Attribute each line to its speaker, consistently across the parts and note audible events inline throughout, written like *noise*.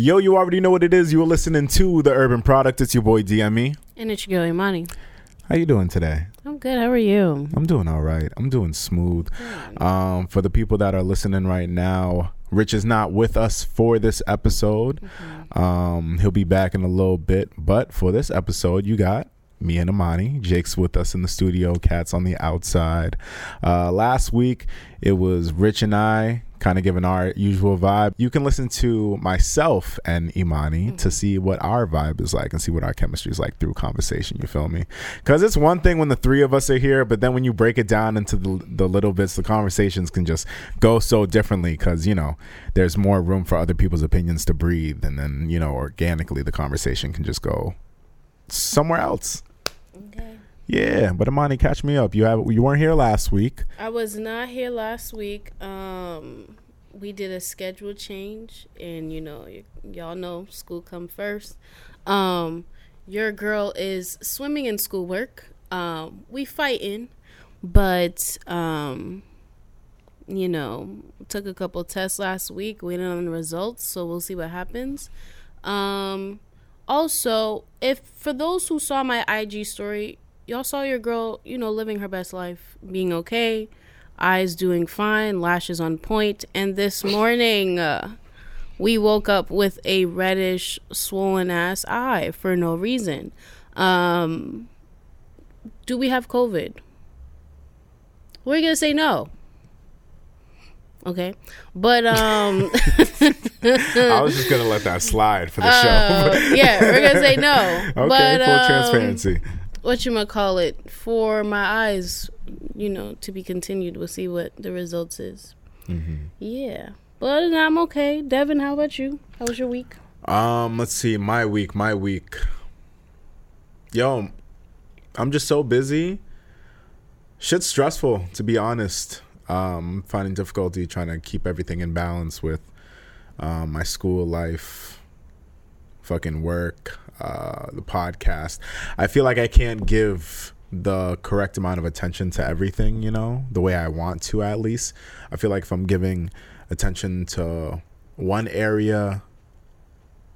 Speaker 1: Yo, you already know what it is. You are listening to the Urban Product. It's your boy DME.
Speaker 2: And it's your girl Imani.
Speaker 1: How you doing today?
Speaker 2: I'm good. How are you?
Speaker 1: I'm doing all right. I'm doing smooth. Um, for the people that are listening right now, Rich is not with us for this episode. Um, he'll be back in a little bit, but for this episode, you got me and Imani. Jake's with us in the studio. Cat's on the outside. Uh, last week, it was Rich and I kind of giving our usual vibe. You can listen to myself and Imani to mm. see what our vibe is like and see what our chemistry is like through conversation. You feel me? Because it's one thing when the three of us are here, but then when you break it down into the, the little bits, the conversations can just go so differently because, you know, there's more room for other people's opinions to breathe. And then, you know, organically the conversation can just go somewhere else.
Speaker 2: Okay.
Speaker 1: Yeah, but Imani, catch me up. You have you weren't here last week.
Speaker 2: I was not here last week. Um, we did a schedule change, and you know, y- y'all know school come first. Um, your girl is swimming in schoolwork. Um, we fighting, but um, you know, took a couple tests last week, waiting on the results, so we'll see what happens. Um, also, if for those who saw my IG story, y'all saw your girl, you know, living her best life, being okay, eyes doing fine, lashes on point, and this *laughs* morning uh, we woke up with a reddish, swollen ass eye for no reason. Um, do we have COVID? We're gonna say no. Okay, but um. *laughs*
Speaker 1: I was just gonna let that slide for the
Speaker 2: Uh,
Speaker 1: show.
Speaker 2: yeah, we're gonna say no. *laughs*
Speaker 1: okay,
Speaker 2: but,
Speaker 1: full
Speaker 2: um,
Speaker 1: transparency.
Speaker 2: What you call it for my eyes, you know, to be continued. We'll see what the results is.
Speaker 1: Mm-hmm.
Speaker 2: Yeah, but I'm okay. Devin, how about you? How was your week?
Speaker 1: Um, let's see. My week, my week. Yo, I'm just so busy. Shit's stressful, to be honest. Um, finding difficulty trying to keep everything in balance with um, my school life, fucking work, uh, the podcast. I feel like I can't give the correct amount of attention to everything, you know, the way I want to at least. I feel like if I'm giving attention to one area,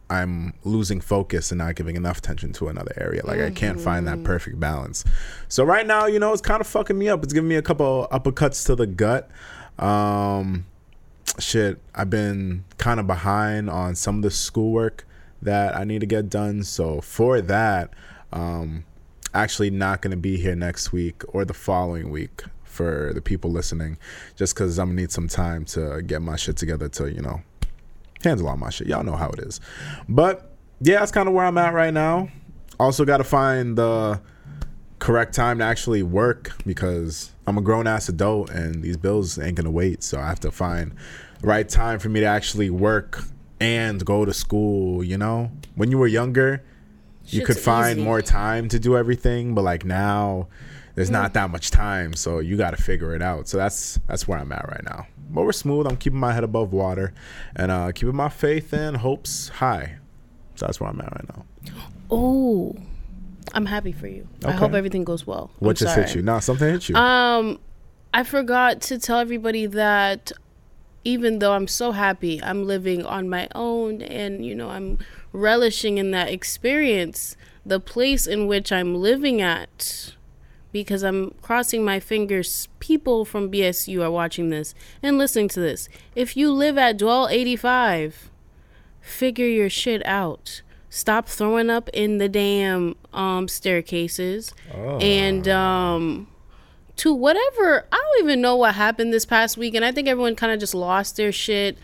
Speaker 1: I'm losing focus and not giving enough attention to another area. Like I can't find that perfect balance. So right now, you know, it's kind of fucking me up. It's giving me a couple uppercuts to the gut. Um, shit, I've been kind of behind on some of the schoolwork that I need to get done. So for that, um, actually not going to be here next week or the following week for the people listening, just because I'm gonna need some time to get my shit together to you know handle all my shit. Y'all know how it is. But yeah, that's kind of where I'm at right now. Also got to find the correct time to actually work because I'm a grown ass adult and these bills ain't gonna wait. So I have to find right time for me to actually work and go to school. You know, when you were younger, you
Speaker 2: Shit's
Speaker 1: could find
Speaker 2: easy.
Speaker 1: more time to do everything, but like now, there's not that much time. So you got to figure it out. So that's that's where I'm at right now. But we're smooth. I'm keeping my head above water and uh, keeping my faith and hopes high. So that's where I'm at right now.
Speaker 2: Oh, I'm happy for you. I hope everything goes well.
Speaker 1: What
Speaker 2: I'm
Speaker 1: just
Speaker 2: sorry.
Speaker 1: hit you? No, something hit you.
Speaker 2: Um, I forgot to tell everybody that even though I'm so happy, I'm living on my own and, you know, I'm relishing in that experience, the place in which I'm living at, because I'm crossing my fingers, people from BSU are watching this and listening to this. If you live at Dwell 85, figure your shit out. Stop throwing up in the damn um, staircases. And um, to whatever I don't even know what happened this past week, and I think everyone kind of just lost their shit.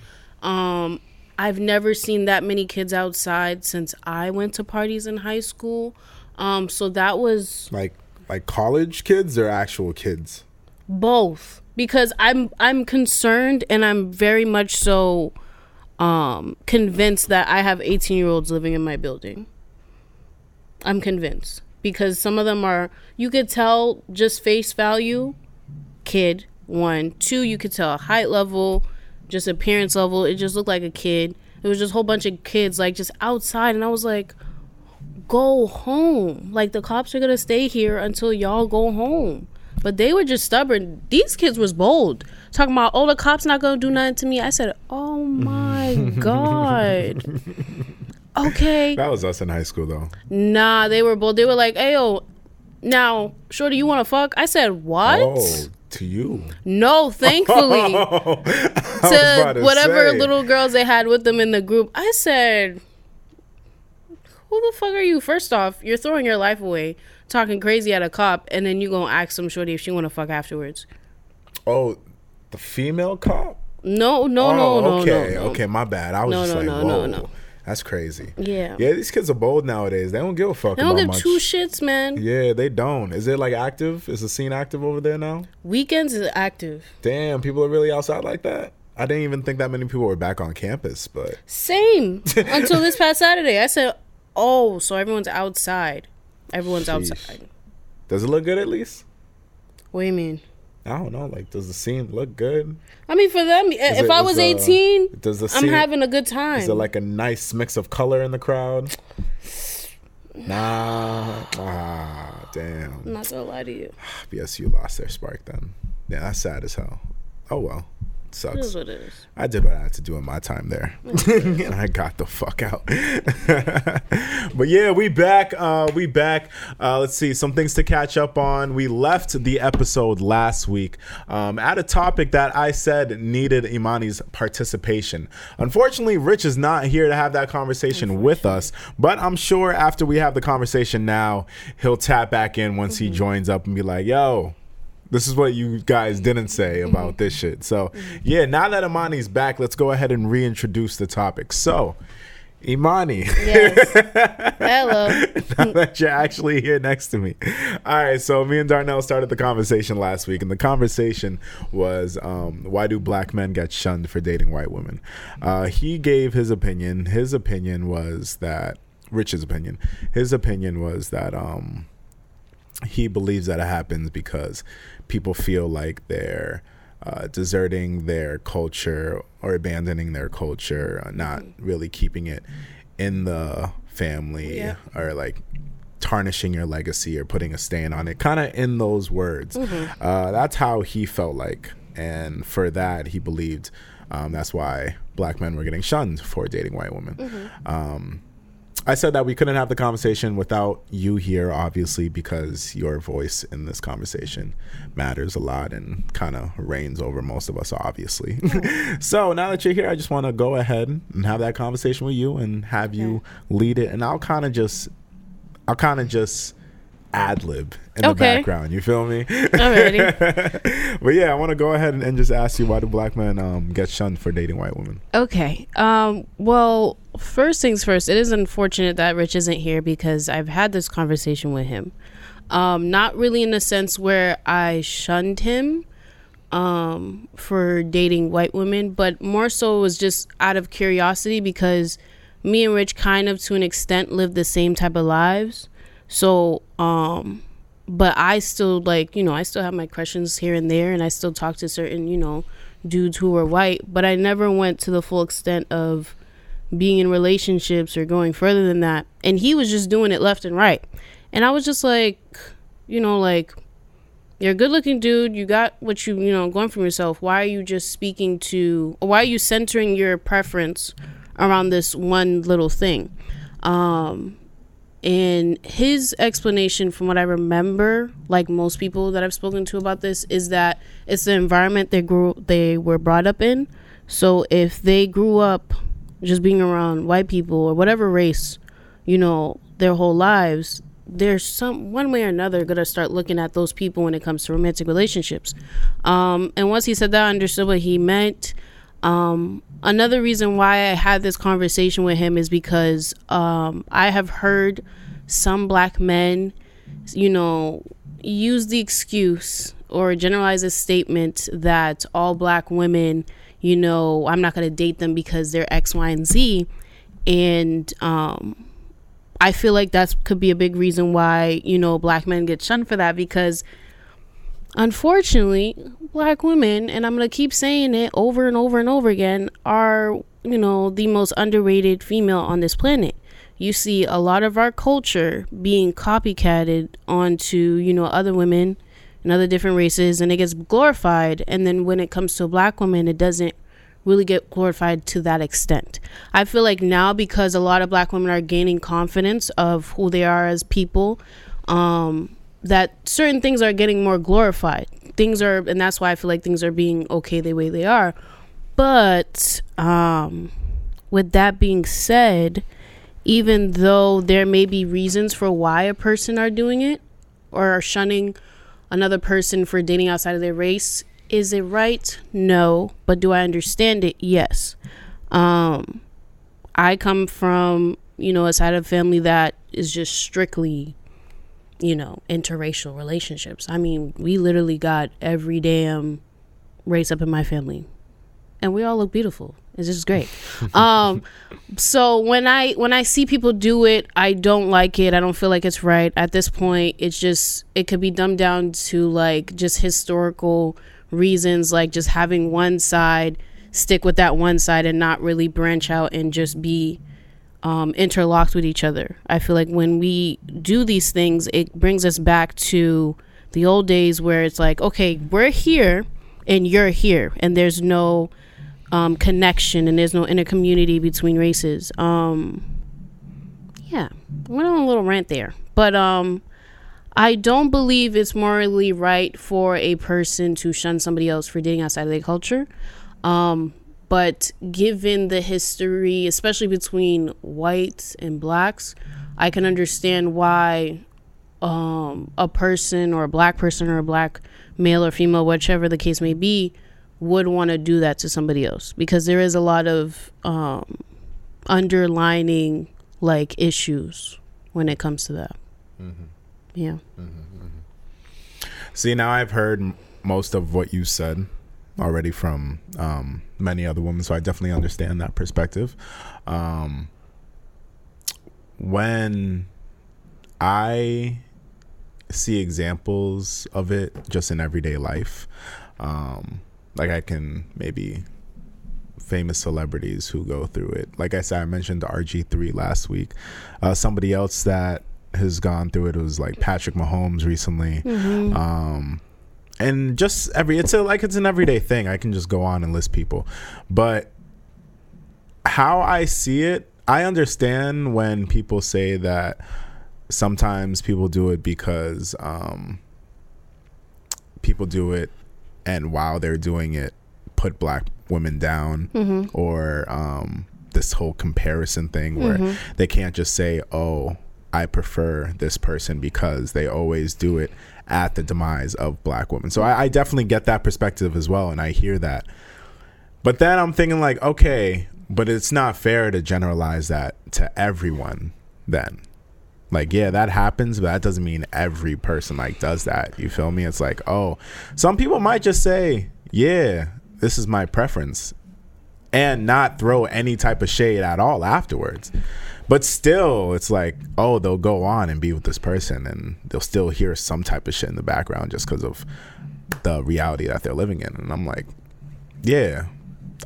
Speaker 2: Um, I've never seen that many kids outside since I went to parties in high school. Um, so that was
Speaker 1: like like college kids or actual kids?
Speaker 2: both because I'm I'm concerned and I'm very much so um convinced that I have 18 year olds living in my building. I'm convinced because some of them are you could tell just face value kid one two you could tell height level just appearance level it just looked like a kid it was just a whole bunch of kids like just outside and i was like go home like the cops are gonna stay here until y'all go home But they were just stubborn. These kids was bold. Talking about, oh, the cops not gonna do nothing to me. I said, oh my *laughs* god. Okay.
Speaker 1: That was us in high school, though.
Speaker 2: Nah, they were bold. They were like, hey, yo, now, shorty, you want to fuck? I said, what?
Speaker 1: Oh, to you.
Speaker 2: No, thankfully. *laughs*
Speaker 1: Oh,
Speaker 2: to whatever little girls they had with them in the group. I said, who the fuck are you? First off, you're throwing your life away, talking crazy at a cop, and then you gonna ask some shorty if she wanna fuck afterwards.
Speaker 1: Oh, the female cop?
Speaker 2: No, no, no,
Speaker 1: oh,
Speaker 2: no,
Speaker 1: okay,
Speaker 2: no, no.
Speaker 1: okay, my bad. I was
Speaker 2: No,
Speaker 1: just
Speaker 2: no,
Speaker 1: like,
Speaker 2: no,
Speaker 1: whoa,
Speaker 2: no, no.
Speaker 1: That's crazy.
Speaker 2: Yeah.
Speaker 1: Yeah, these kids are bold nowadays. They don't give a fuck
Speaker 2: They don't
Speaker 1: about
Speaker 2: give
Speaker 1: much.
Speaker 2: two shits, man.
Speaker 1: yeah, they don't. Is it like active? Is the scene active over there now?
Speaker 2: Weekends is active.
Speaker 1: Damn, people are really outside like that. I didn't even think that many people were back on campus, but
Speaker 2: Same. *laughs* Until this past Saturday. I said, oh, so everyone's outside. Everyone's
Speaker 1: Sheesh.
Speaker 2: outside.
Speaker 1: does it look good at least?
Speaker 2: What do you mean?
Speaker 1: I don't know. Like, does the scene look good?
Speaker 2: I mean, for them, if
Speaker 1: it-
Speaker 2: I was 18,
Speaker 1: Does the
Speaker 2: I'm having a good time.
Speaker 1: is it like a nice mix of color in the crowd? Nah. Ah, damn.
Speaker 2: I'm not gonna lie to you. *sighs*
Speaker 1: BSU lost their spark then. Yeah, that's sad as hell. Oh well.
Speaker 2: It
Speaker 1: Sucks.
Speaker 2: is what it is.
Speaker 1: I did what I had to do in my time there, *laughs* and I got the fuck out. *laughs* but yeah, we back. Uh, we back. Uh, let's see some things to catch up on. We left the episode last week um, at a topic that I said needed Imani's participation. Unfortunately, Rich is not here to have that conversation with us. But I'm sure after we have the conversation now, he'll tap back in once he joins up and be like, "Yo." This is what you guys didn't say about this shit. So, yeah, now that Imani's back, let's go ahead and reintroduce the topic. So, Imani,
Speaker 2: Yes. *laughs* Hello.
Speaker 1: now that you're actually here next to me. All right, so me and Darnell started the conversation last week, and the conversation was um, why do black men get shunned for dating white women? Uh, he gave his opinion. His opinion was that, Rich's opinion, his opinion was that. Um, he believes that it happens because people feel like they're uh, deserting their culture or abandoning their culture, uh, not really keeping it in the family
Speaker 2: Yeah.
Speaker 1: or like tarnishing your legacy or putting a stain on it. Kind of in those words. Uh, that's how he felt like. And for that, he believed um, that's why black men were getting shunned for dating white women. Um, I said that we couldn't have the conversation without you here, obviously, because your voice in this conversation matters a lot and kind of reigns over most of us, obviously. *laughs* *laughs* so now that you're here, I just want to go ahead and have that conversation with you and have you lead it, and I'll kind of just, I'll kind of just ad lib in the background. You feel me?
Speaker 2: Alrighty. *laughs*
Speaker 1: but yeah, I want to go ahead and, and just ask you why do black men um, get shunned for dating white women?
Speaker 2: Okay. Um, well, first things first, it is unfortunate that Rich isn't here because I've had this conversation with him. Um, not really in the sense where I shunned him um, for dating white women, but more so it was just out of curiosity because me and Rich kind of to an extent lived the same type of lives. So, um, but I still like, you know, I still have my questions here and there, and I still talk to certain, you know, dudes who were white, but I never went to the full extent of being in relationships or going further than that. And he was just doing it left and right. And I was just like, you know, like, you're a good looking dude. You got what you, you know, going from yourself. Why are you just speaking to, why are you centering your preference around this one little thing? Um, and his explanation, from what I remember, like most people that I've spoken to about this, is that it's the environment they grew, they were brought up in. So if they grew up just being around white people or whatever race, you know, their whole lives, there's some one way or another gonna start looking at those people when it comes to romantic relationships. Um, and once he said that, I understood what he meant. Um, another reason why I had this conversation with him is because um, I have heard some black men, you know, use the excuse or generalize a statement that all black women, you know, I'm not going to date them because they're X, Y, and Z. And um, I feel like that could be a big reason why, you know, black men get shunned for that because unfortunately, black women, and I'm going to keep saying it over and over and over again, are, you know, the most underrated female on this planet. You see a lot of our culture being copycatted onto, you know, other women, and other different races and it gets glorified and then when it comes to black woman it doesn't really get glorified to that extent. I feel like now because a lot of black women are gaining confidence of who they are as people, um, that certain things are getting more glorified. Things are, and that's why I feel like things are being okay the way they are. But um, with that being said, even though there may be reasons for why a person are doing it or are shunning another person for dating outside of their race, is it right? No. But do I understand it? Yes. Um, I come from, you know, a side of family that is just strictly, you know, interracial relationships. I mean, we literally got every damn race up in my family. And we all look beautiful. It's just great. *laughs* um, so when I when I see people do it, I don't like it. I don't feel like it's right. At this point, it's just it could be dumbed down to like just historical reasons like just having one side stick with that one side and not really branch out and just be um, interlocked with each other. I feel like when we do these things, it brings us back to the old days where it's like, okay, we're here and you're here, and there's no um, connection and there's no inner community between races. Um, yeah, went on a little rant there, but um, I don't believe it's morally right for a person to shun somebody else for dating outside of their culture. Um, but given the history, especially between whites and blacks, I can understand why um, a person or a black person or a black male or female, whichever the case may be, would want to do that to somebody else because there is a lot of um, underlining like issues when it comes to that. Mm-hmm. Yeah. Mm-hmm,
Speaker 1: mm-hmm. See, now I've heard m- most of what you said already from um, many other women, so I definitely understand that perspective. Um, when I see examples of it just in everyday life, um, like I can maybe famous celebrities who go through it. Like I said, I mentioned RG3 last week. Uh, somebody else that has gone through it. Was like Patrick Mahomes recently. Mm-hmm. Um, and just every it's a, like it's an everyday thing. I can just go on and list people, but how I see it, I understand when people say that sometimes people do it because um, people do it, and while they're doing it, put black women down mm-hmm. or um, this whole comparison thing where mm-hmm. they can't just say, "Oh, I prefer this person because they always do it at the demise of black women. So I, I, definitely get that perspective as well, and I hear that. But then I'm thinking like, okay, but it's not fair to generalize that to everyone. Then, like, yeah, that happens, but that doesn't mean every person like does that. You feel me? It's like, oh, some people might just say, yeah, this is my preference, and not throw any type of shade at all afterwards. But still, it's like, oh, they'll go on and be with this person, and they'll still hear some type of shit in the background just because of the reality that they're living in. And I'm like, yeah,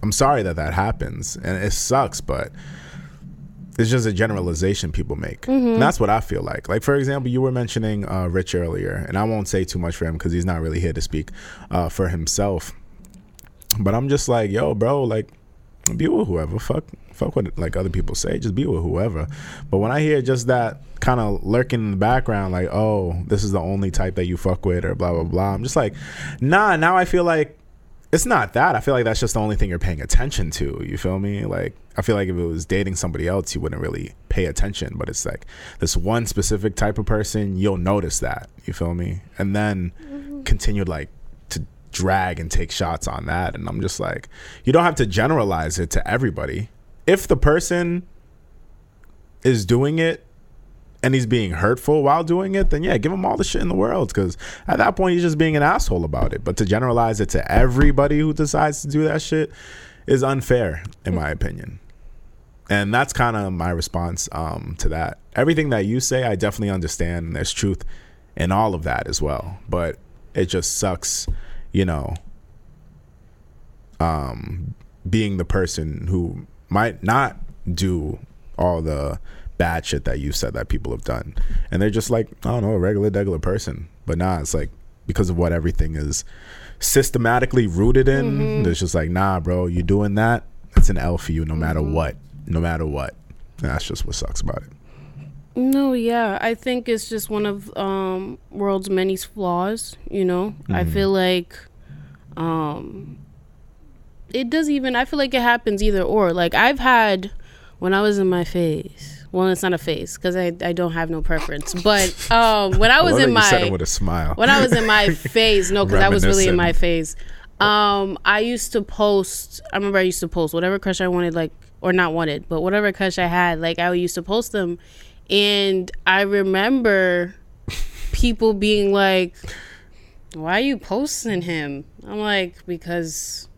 Speaker 1: I'm sorry that that happens, and it sucks, but it's just a generalization people make. Mm-hmm. And that's what I feel like. Like for example, you were mentioning uh, Rich earlier, and I won't say too much for him because he's not really here to speak uh, for himself. But I'm just like, yo, bro, like be with whoever. Fuck, fuck what like other people say. Just be with whoever. But when I hear just that kind of lurking in the background, like, oh, this is the only type that you fuck with, or blah blah blah. I'm just like, nah. Now I feel like it's not that. I feel like that's just the only thing you're paying attention to. You feel me? Like I feel like if it was dating somebody else, you wouldn't really pay attention. But it's like this one specific type of person, you'll notice that. You feel me? And then mm-hmm. continue like drag and take shots on that. And I'm just like, you don't have to generalize it to everybody. If the person is doing it and he's being hurtful while doing it, then yeah, give him all the shit in the world. Because at that point, he's just being an asshole about it. But to generalize it to everybody who decides to do that shit is unfair, in my opinion. And that's kind of my response um, to that. Everything that you say, I definitely understand. And there's truth in all of that as well. But it just sucks you know, um, being the person who might not do all the bad shit that you said that people have done. And they're just like, I don't know, a regular, regular person. But nah, it's like because of what everything is systematically rooted in.
Speaker 2: Mm-hmm.
Speaker 1: It's just like, nah, bro, you doing that? It's an L for you, no matter
Speaker 2: Mm-hmm.
Speaker 1: what, no matter what. That's just what sucks about it.
Speaker 2: No, yeah, I think it's just one of um world's many flaws. You know, I feel like um it does even. I feel like it happens either or. Like I've had when I was in my phase. Well, it's not a phase because I I don't have no preference. But um when I *laughs* was
Speaker 1: love
Speaker 2: in
Speaker 1: that you said
Speaker 2: my
Speaker 1: it with a smile.
Speaker 2: when I was in my *laughs* phase, no, because I was really in my phase. Um, I used to post. I remember I used to post whatever crush I wanted, like or not wanted, but whatever crush I had, like I used to post them, and I remember people being like, "Why are you posting him?" I'm like, "Because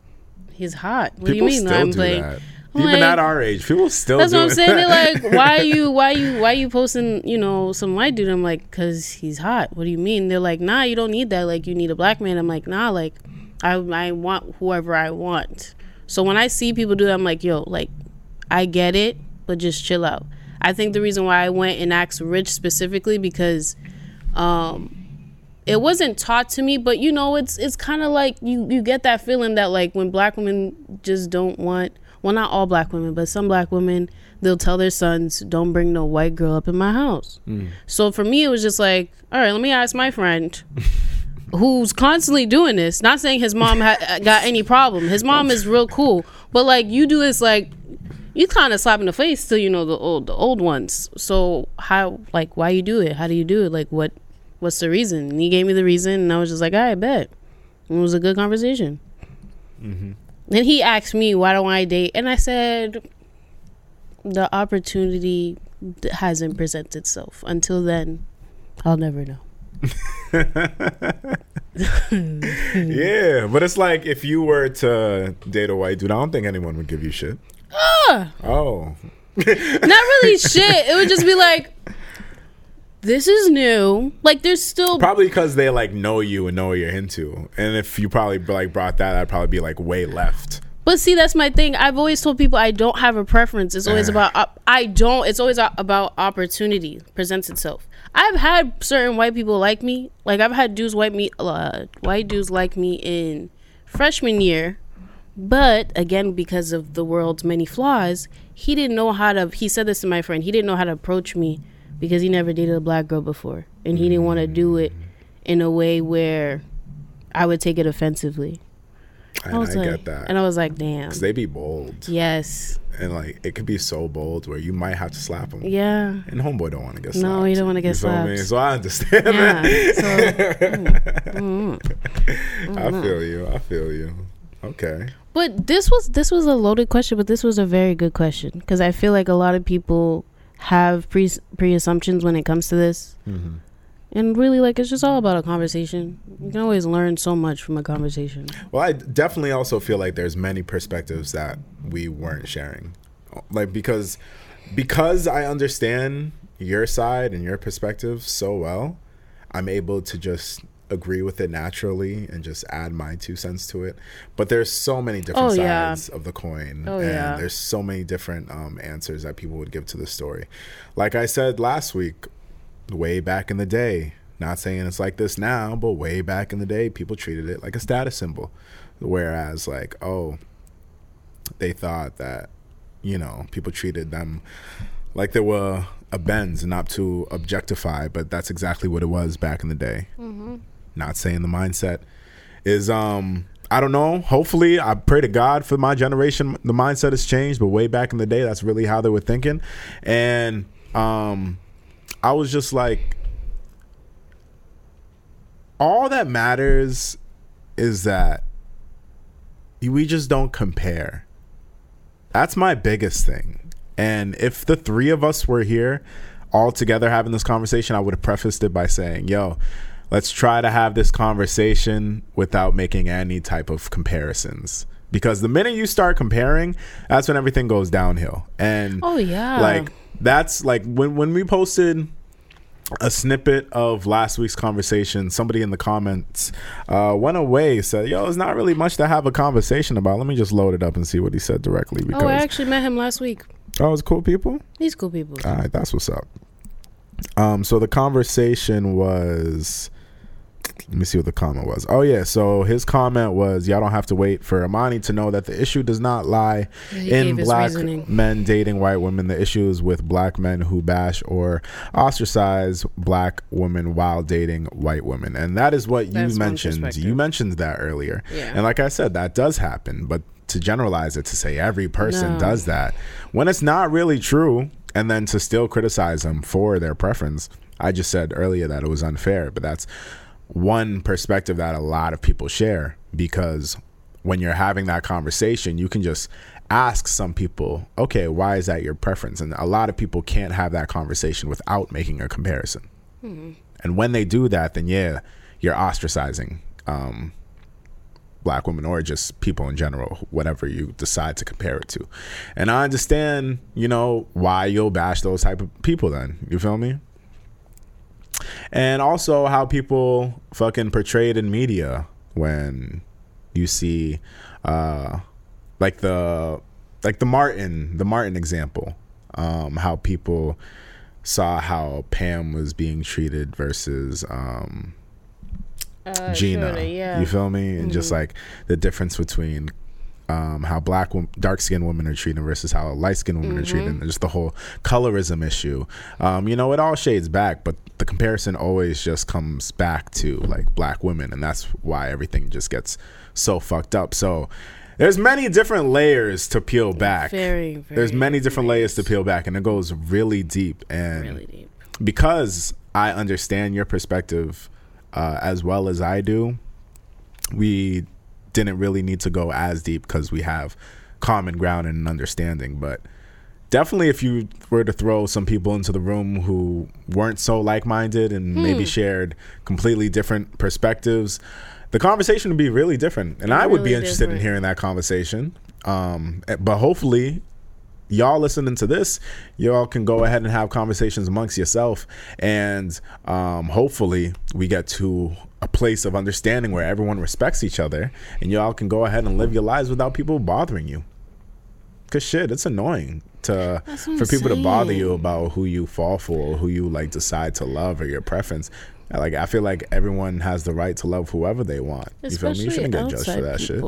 Speaker 2: he's hot." What
Speaker 1: people
Speaker 2: do you mean? I'm like,
Speaker 1: that.
Speaker 2: I'm
Speaker 1: Even
Speaker 2: like-
Speaker 1: at our age, people still
Speaker 2: that's what I'm saying. They're like, why are *laughs* you, why are you, why are you posting, you know, some white dude? I'm like, cause he's hot. What do you mean? They're like, nah, you don't need that. Like, you need a black man. I'm like, nah, like, I, I want whoever I want. So when I see people do that, I'm like, yo, like, I get it, but just chill out. I think the reason why I went and asked Rich specifically because, um, it wasn't taught to me, but you know, it's it's kind of like you you get that feeling that like when black women just don't want well, not all black women, but some black women they'll tell their sons, "Don't bring no white girl up in my house." So for me, it was just like, all right, let me ask my friend. *laughs* Who's constantly doing this? Not saying his mom ha- got any problem. His mom is real cool, but like you do this, like you kind of slap in the face to you know the old the old ones. So how like why you do it? How do you do it? Like what what's the reason? And he gave me the reason, and I was just like, all right, bet. And it was a good conversation. Mm-hmm. Then he asked me, why don't I date? And I said, the opportunity hasn't presented itself. Until then, I'll never know. *laughs* *laughs*
Speaker 1: yeah, but it's like if you were to date a white dude, I don't think anyone would give you shit.
Speaker 2: Ah!
Speaker 1: Oh, *laughs*
Speaker 2: Not really shit. It would just be like, this is new. Like, there's still.
Speaker 1: probably because they like know you and know what you're into. And if you probably like brought that, I'd probably be like way left.
Speaker 2: But see, that's my thing. I've always told people I don't have a preference. It's always
Speaker 1: Uh.
Speaker 2: about op- I don't. It's always about opportunity presents itself. I've had certain white people like me. Like I've had dudes white me, uh, white dudes like me in freshman year. But again, because of the world's many flaws, he didn't know how to. He said this to my friend. He didn't know how to approach me because he never dated a black girl before, and he didn't want to do it in a way where I would take it offensively.
Speaker 1: And I,
Speaker 2: was like,
Speaker 1: get that.
Speaker 2: and I was like, damn.
Speaker 1: 'Cause they be bold.
Speaker 2: Yes.
Speaker 1: And like it could be so bold where you might have to slap them.
Speaker 2: Yeah.
Speaker 1: And homeboy don't want to get slapped.
Speaker 2: No, he don't get
Speaker 1: You feel me?
Speaker 2: slapped.
Speaker 1: So I understand
Speaker 2: Yeah.
Speaker 1: that.
Speaker 2: So, mm, mm *laughs*
Speaker 1: I mm, mm. feel you. I feel you. Okay.
Speaker 2: but this was this was a loaded question, but this was a very good question because I feel like a lot of people have pre pre assumptions when it comes to this,
Speaker 1: Mhm.
Speaker 2: and really like it's just all about a conversation. You can always learn so much from a conversation.
Speaker 1: Well, I definitely also feel like there's many perspectives that we weren't sharing, like because because I understand your side and your perspective so well, I'm able to just agree with it naturally and just add my two cents to it. But there's so many different
Speaker 2: Oh, yeah.
Speaker 1: sides of the coin,
Speaker 2: Oh,
Speaker 1: and
Speaker 2: yeah.
Speaker 1: there's so many different um, answers that people would give to the story. Like I said last week, way back in the day. Not saying it's like this now, but way back in the day, people treated it like a status symbol. Whereas, like, oh, they thought that, you know, people treated them like they were a Benz, not to objectify, but that's exactly what it was back in the day. Not saying the mindset is, um, I don't know. Hopefully, I pray to God for my generation, the mindset has changed, but way back in the day, that's really how they were thinking. And, um, I was just like, all that matters is that we just don't compare. That's my biggest thing. And if the three of us were here all together having this conversation, I would have prefaced it by saying, yo, let's try to have this conversation without making any type of comparisons. Because the minute you start comparing, that's when everything goes downhill. And
Speaker 2: Oh yeah.
Speaker 1: like that's like when when we posted a snippet of last week's conversation somebody in the comments uh went away said yo it's not really much to have a conversation about let me just load it up and see what he said directly because
Speaker 2: oh, I actually met him last week.
Speaker 1: oh it's cool people
Speaker 2: He's cool people.
Speaker 1: all right that's what's up um so the conversation was let me see what the comment was. Oh yeah, so his comment was, "Y'all don't have to wait for Imani to know that the issue does not lie in black men dating white women. The issue is with black men who bash or ostracize black women while dating white women, and that is what you
Speaker 2: That's one
Speaker 1: mentioned. You mentioned that earlier,
Speaker 2: Yeah.
Speaker 1: and like I said, that does happen, but." To generalize it to say every person
Speaker 2: No.
Speaker 1: does that when it's not really true, and then to still criticize them for their preference. I just said earlier that it was unfair, but that's one perspective that a lot of people share because when you're having that conversation, you can just ask some people, okay, why is that your preference? And a lot of people can't have that conversation without making a comparison. And when they do that, then yeah, you're ostracizing um, black women or just people in general, whatever you decide to compare it to. And I understand, you know, why you'll bash those type of people then. You feel me? And also how people fucking portray it in media when you see uh like the like the Martin, the Martin example. Um how people saw how Pam was being treated versus um
Speaker 2: Uh,
Speaker 1: Gina.
Speaker 2: Yeah.
Speaker 1: You feel me? And just like the difference between um, how black, dark skinned women are treated versus how light skinned women are treated, and just the whole colorism issue. Um, you know, it all shades back, but the comparison always just comes back to like black women, and that's why everything just gets so fucked up. So there's many different layers to peel back.
Speaker 2: Very, very
Speaker 1: there's many different layers to peel back, and it goes really deep. And
Speaker 2: really deep.
Speaker 1: because I understand your perspective uh, as well as I do, we didn't really need to go as deep because we have common ground and an understanding. But definitely, if you were to throw some people into the room who weren't so like minded and
Speaker 2: Hmm.
Speaker 1: maybe shared completely different perspectives, the conversation would be really different. And I would be
Speaker 2: Really
Speaker 1: interested in hearing that conversation. Um, eh, but hopefully, y'all listening to this, y'all can go ahead and have conversations amongst yourself, and um, hopefully we get to a place of understanding where everyone respects each other, and y'all can go ahead and live your lives without people bothering you. Cause shit, it's annoying to for people to bother you about who you fall for, or who you like decide to love, or your preference. Like I feel like everyone has the right to love whoever they want. you feel me?
Speaker 2: Especially
Speaker 1: You shouldn't get judged for that shit.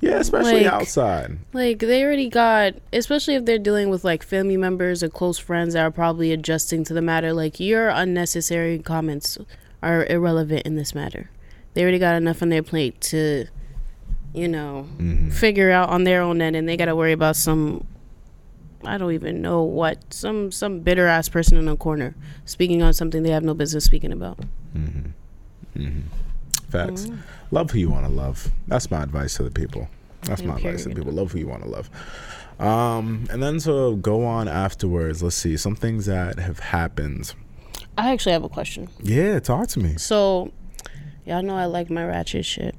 Speaker 1: Yeah, especially
Speaker 2: Like-
Speaker 1: outside.
Speaker 2: Like they already got, especially if they're dealing with like family members or close friends that are probably adjusting to the matter. Like your unnecessary comments are irrelevant in this matter. They already got enough on their plate to, you know,
Speaker 1: Mm-hmm.
Speaker 2: figure out on their own end, and they got to worry about some. I don't even know what some some bitter ass person in a corner speaking on something they have no business speaking about.
Speaker 1: Facts.
Speaker 2: Mm-hmm.
Speaker 1: Love who you want to love. That's my advice to the people. That's
Speaker 2: Yeah,
Speaker 1: my advice to the people. Love who you want to love. Um, and then to go on afterwards, let's see some things that have happened.
Speaker 2: I actually have a question.
Speaker 1: Yeah, talk to me.
Speaker 2: So, y'all know I like my ratchet shit.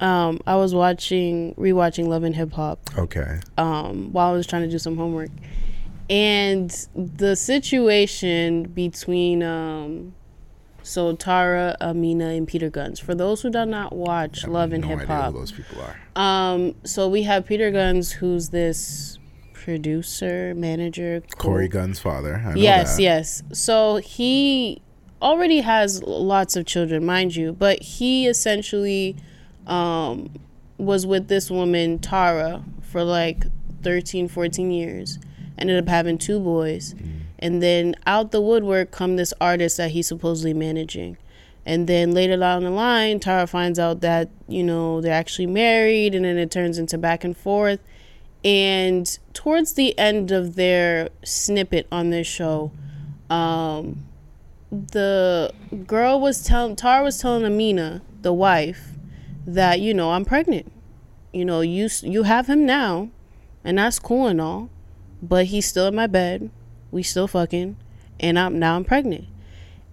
Speaker 2: Um, I was watching, rewatching Love and Hip Hop
Speaker 1: Okay.
Speaker 2: um, while I was trying to do some homework, and the situation between um, so Tara, Amina, and Peter Gunz. For those who do not watch Love and
Speaker 1: no
Speaker 2: Hip Hop,
Speaker 1: those people are.
Speaker 2: um, so we have Peter Gunz, who's this producer, manager,
Speaker 1: Cory
Speaker 2: co-
Speaker 1: Gunz's father.
Speaker 2: Yes,
Speaker 1: that.
Speaker 2: yes. So he already has lots of children, mind you, but he essentially um, was with this woman, Tara, for like 13, 14 years. Ended up having two boys. And then out the woodwork come this artist that he's supposedly managing. And then later down the line, Tara finds out that, you know, they're actually married and then it turns into back and forth. And towards the end of their snippet on this show, um, the girl was telling Tara was telling Amina, the wife, that you know I'm pregnant. You know you you have him now, and that's cool and all, but he's still in my bed. We still fucking, and I'm now I'm pregnant.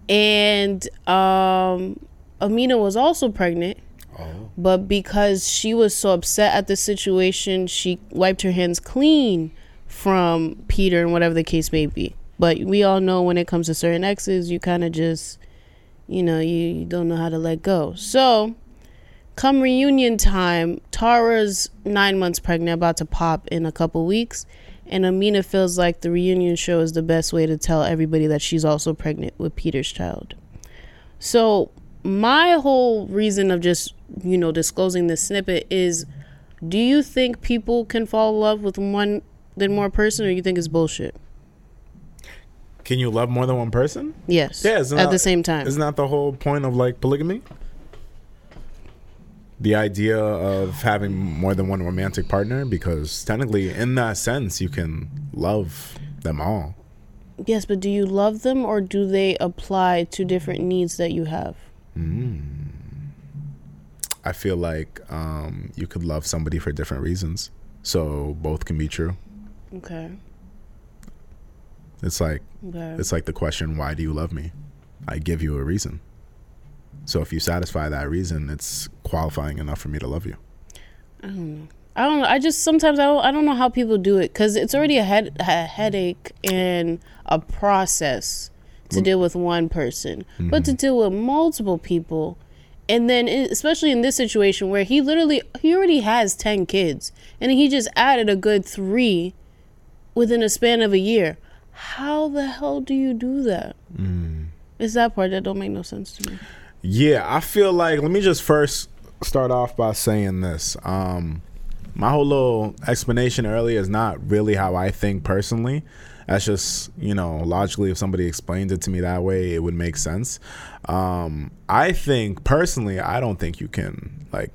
Speaker 2: And um, Amina was also pregnant,
Speaker 1: Oh.
Speaker 2: but because she was so upset at the situation, she wiped her hands clean from Peter and whatever the case may be. But we all know when it comes to certain exes, you kind of just, you know, you, you don't know how to let go. So, come reunion time, Tara's nine months pregnant, about to pop in a couple weeks. And Amina feels like the reunion show is the best way to tell everybody that she's also pregnant with Peter's child. So, my whole reason of just you know disclosing this snippet is do you think people can fall in love with one than more person or you think it's bullshit
Speaker 1: Can you love more than one person?
Speaker 2: yes
Speaker 1: Yeah,
Speaker 2: at the same time
Speaker 1: Isn't that the whole point of like polygamy? The idea of having more than one romantic partner, because technically, in that sense, you can love them all.
Speaker 2: yes but do you love them or do they apply to different needs that you have
Speaker 1: I feel like um, you could love somebody for different reasons, so both can be true.
Speaker 2: okay
Speaker 1: It's like
Speaker 2: okay
Speaker 1: it's like the question, "Why do you love me?" I give you a reason. So if you satisfy that reason, it's qualifying enough for me to love you.
Speaker 2: I don't know. I don't know. I just sometimes I don't, I don't know how people do it because it's already a, head, a headache and a process to deal with one person, but to mm-hmm. deal with multiple people, and then especially in this situation where he literally he already has ten kids and he just added a good three within a span of a year. How the hell do you do that? Mm. It's that part that don't make no sense to me.
Speaker 1: Yeah, I feel like let me just first start off by saying this. Um my whole little explanation earlier is not really how I think personally. That's just, you know, logically if somebody explained it to me that way, it would make sense. Um I think personally, I don't think you can like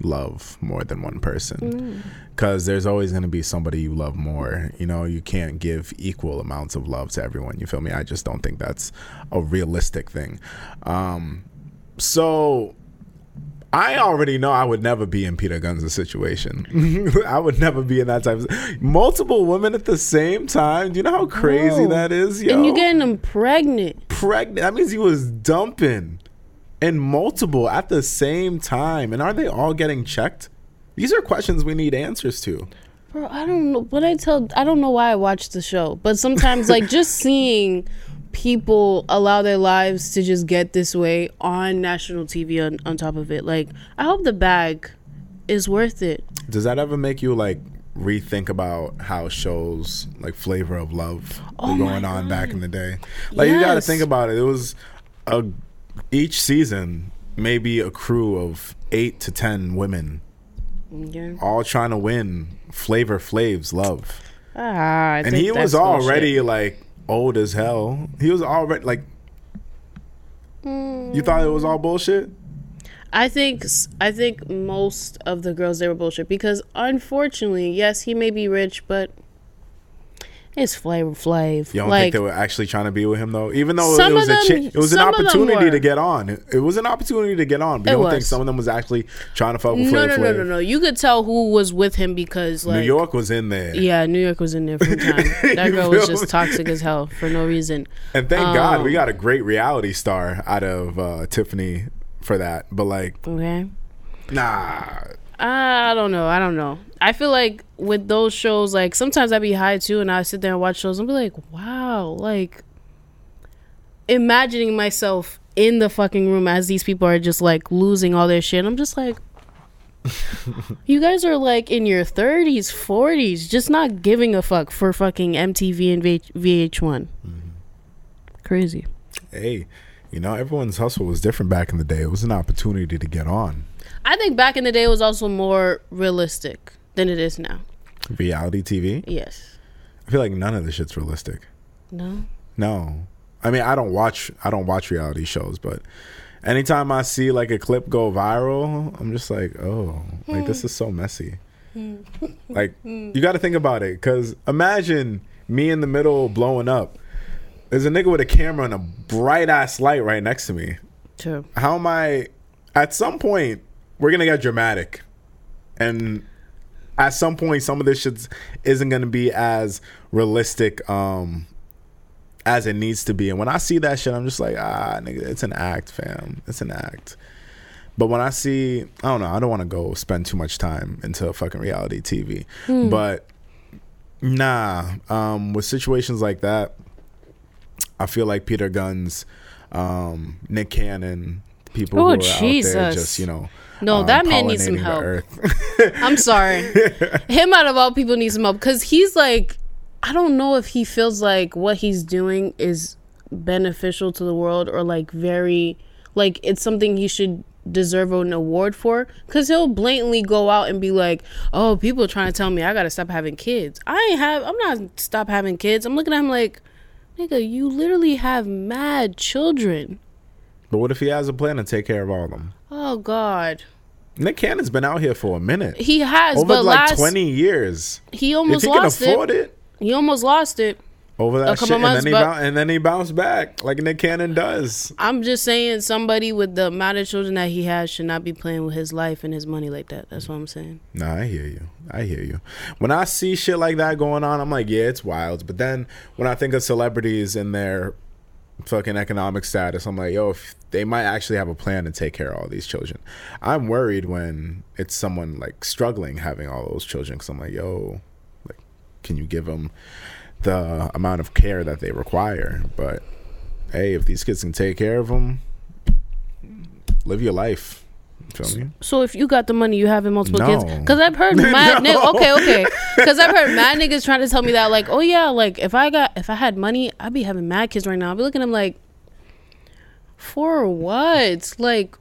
Speaker 1: love more than one person because there's always going to be somebody you love more you know you can't give equal amounts of love to everyone you feel me i just don't think that's a realistic thing um so I already know I would never be in Peter Gunz' situation. *laughs* I would never be in that type of multiple women at the same time. Do you know how crazy
Speaker 2: Bro.
Speaker 1: that is? Yo?
Speaker 2: And you're getting them pregnant.
Speaker 1: pregnant. That means he was dumping and multiple at the same time. And are they all getting checked? These are questions we need answers to.
Speaker 2: Bro, I don't know. What I tell, I don't know why I watch the show, but sometimes, like, just *laughs* seeing people allow their lives to just get this way on national TV on, on top of it, like, I hope the bag is worth it.
Speaker 1: Does that ever make you like rethink about how shows like Flavor of Love
Speaker 2: Oh
Speaker 1: were going on back in the day? Like you got to think about it. It was a each season maybe a crew of eight to ten women
Speaker 2: Yeah.
Speaker 1: all trying to win Flavor Flav's love,
Speaker 2: Ah,
Speaker 1: and he was
Speaker 2: that's bullshit.
Speaker 1: already like old as hell. He was already like. You thought it was all bullshit?
Speaker 2: I think I think most of the girls they were bullshit because unfortunately, yes, he may be rich, but it's Flavor Flav.
Speaker 1: You don't
Speaker 2: like
Speaker 1: think they were actually trying to be with him though? Even though it was
Speaker 2: of
Speaker 1: a
Speaker 2: them-
Speaker 1: cha- it was an
Speaker 2: them
Speaker 1: opportunity to get on. It, was an opportunity to get on. But you don't think some of them was actually trying to fuck with
Speaker 2: no,
Speaker 1: Flavor
Speaker 2: no, no,
Speaker 1: Flav?
Speaker 2: no, no. You could tell who was with him because like
Speaker 1: New York was in there.
Speaker 2: Yeah, New York was in there for a time. *laughs* That girl was just
Speaker 1: me?
Speaker 2: toxic as hell for no reason.
Speaker 1: And thank God we
Speaker 2: Um,
Speaker 1: got a great reality star out of uh, Tiffany for that. But like,
Speaker 2: Okay.
Speaker 1: nah.
Speaker 2: I don't know. I don't know. I feel like with those shows, like sometimes I'd be high too, and I sit there and watch shows and be like, wow, like imagining myself in the fucking room as these people are just like losing all their shit. I'm just like, *laughs* you guys are like in your 30s, 40s, just not giving a fuck for fucking MTV and VH- VH1. Mm-hmm. Crazy.
Speaker 1: Hey, you know everyone's hustle was different back in the day. It was an opportunity to get on
Speaker 2: I think back in the day it was also more realistic than it is now.
Speaker 1: reality TV.
Speaker 2: Yes.
Speaker 1: I feel like none of this shit's realistic.
Speaker 2: No.
Speaker 1: No. I mean, I don't watch I don't watch reality shows, but anytime I see like a clip go viral, I'm just like, "Oh, like this is so messy." Hmm. like *laughs* hmm. you got to think about it cuz imagine me in the middle blowing up. There's a nigga with a camera and a bright ass light right next to me.
Speaker 2: True.
Speaker 1: How am I at some point we're going to get dramatic. And at some point some of this shit isn't going to be as realistic um as it needs to be. And when I see that shit, I'm just like, ah, nigga, it's an act, fam. It's an act. But when I see, I don't know, I don't want to go spend too much time into fucking reality TV. But nah, um, with situations like that, I feel like Peter Gunz, um, Nick Cannon, people
Speaker 2: Oh,
Speaker 1: who are out there just, you know,
Speaker 2: No,
Speaker 1: um,
Speaker 2: that man needs some help. *laughs* I'm sorry. Him out of all people needs some help because he's like, I don't know if he feels like what he's doing is beneficial to the world or like very like it's something he should deserve an award for because he'll blatantly go out and be like oh people are trying to tell me i gotta stop having kids i ain't have i'm not stop having kids i'm looking at him like nigga you literally have mad children
Speaker 1: But what if he has a plan to take care of all of them?
Speaker 2: Oh god
Speaker 1: Nick Cannon's been out here for a minute.
Speaker 2: he has
Speaker 1: Over like
Speaker 2: last
Speaker 1: 20 years.
Speaker 2: he
Speaker 1: If
Speaker 2: almost
Speaker 1: he can
Speaker 2: lost
Speaker 1: afford
Speaker 2: it.
Speaker 1: it,
Speaker 2: he almost lost it
Speaker 1: over that shit, and then, he and then he bounced back like Nick Cannon does.
Speaker 2: i'm just saying somebody with the amount of children that he has should not be playing with his life and his money like that that's what i'm saying
Speaker 1: Nah, I hear you. I hear you. When I see shit like that going on, I'm like, yeah, it's wild. But then when I think of celebrities and their fucking economic status, I'm like, yo, if they might actually have a plan to take care of all these children. I'm worried when it's someone like struggling having all those children because I'm like, yo, like, can you give them the amount of care that they require? But hey, if these kids can take care of them, live your life. Me?
Speaker 2: So if you got the money, you having multiple kids? Because I've heard *laughs* mad
Speaker 1: No.
Speaker 2: niggas. Okay, okay. Because I've heard mad niggas trying to tell me that, like, oh yeah, like if I got if I had money, I'd be having mad kids right now. I'd be looking at them like, for what? Like,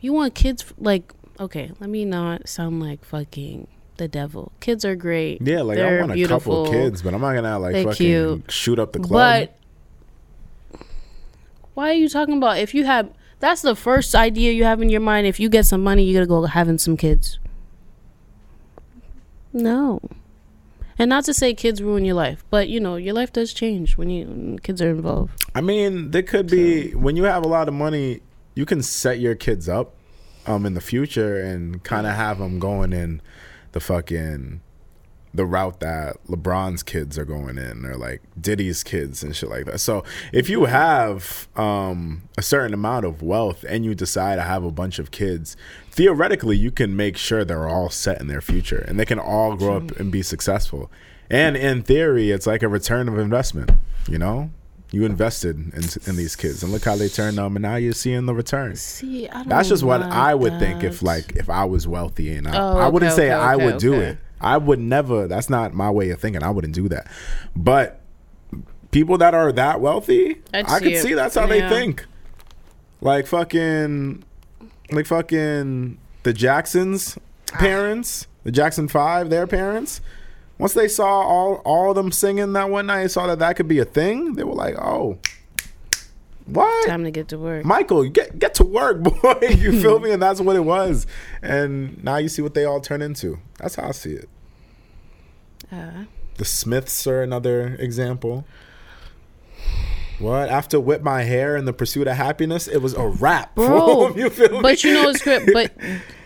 Speaker 2: you want kids? Like, okay, let me not sound like fucking the devil. Kids are great.
Speaker 1: Yeah, like I
Speaker 2: They're
Speaker 1: want a
Speaker 2: beautiful.
Speaker 1: couple kids, but I'm not gonna like
Speaker 2: They're
Speaker 1: fucking
Speaker 2: cute.
Speaker 1: shoot up the club.
Speaker 2: But why are you talking about if you have that's the first idea you have in your mind. If you get some money you gotta go having some kids. No. And not to say kids ruin your life but you know your life does change when you when kids are involved.
Speaker 1: I mean, there could be when you have a lot of money, you can set your kids up um in the future and kind of have them going in the fucking the route that LeBron's kids are going in or like Diddy's kids and shit like that. So, if you have um a certain amount of wealth and you decide to have a bunch of kids, theoretically you can make sure they're all set in their future and they can all grow up and be successful. And in theory, it's like a return of investment, you know? You invested in, in these kids and look how they turned them and now you're seeing the return.
Speaker 2: see I don't
Speaker 1: That's just what I would think if like if I was wealthy and I,
Speaker 2: Oh,
Speaker 1: I wouldn't say
Speaker 2: okay,
Speaker 1: I
Speaker 2: okay,
Speaker 1: would do it. I would never. That's not my way of thinking. I wouldn't do that. But people that are that wealthy,
Speaker 2: I'd
Speaker 1: I
Speaker 2: see
Speaker 1: could
Speaker 2: it.
Speaker 1: see that's how they think. Like fucking, like fucking the Jacksons' ah. parents, the Jackson Five, their parents. Once they saw all all of them singing that one night, saw that that could be a thing. They were like, "Oh, what?
Speaker 2: time to get to work
Speaker 1: Michael, get get to work, *laughs* boy. You feel me? And that's what it was. And now you see what they all turn into. That's how I see it.
Speaker 2: Uh,
Speaker 1: The Smiths are another example. What? After whip my hair in the pursuit of happiness, it was a wrap. *laughs*
Speaker 2: bro
Speaker 1: you
Speaker 2: but you know it's great *laughs* but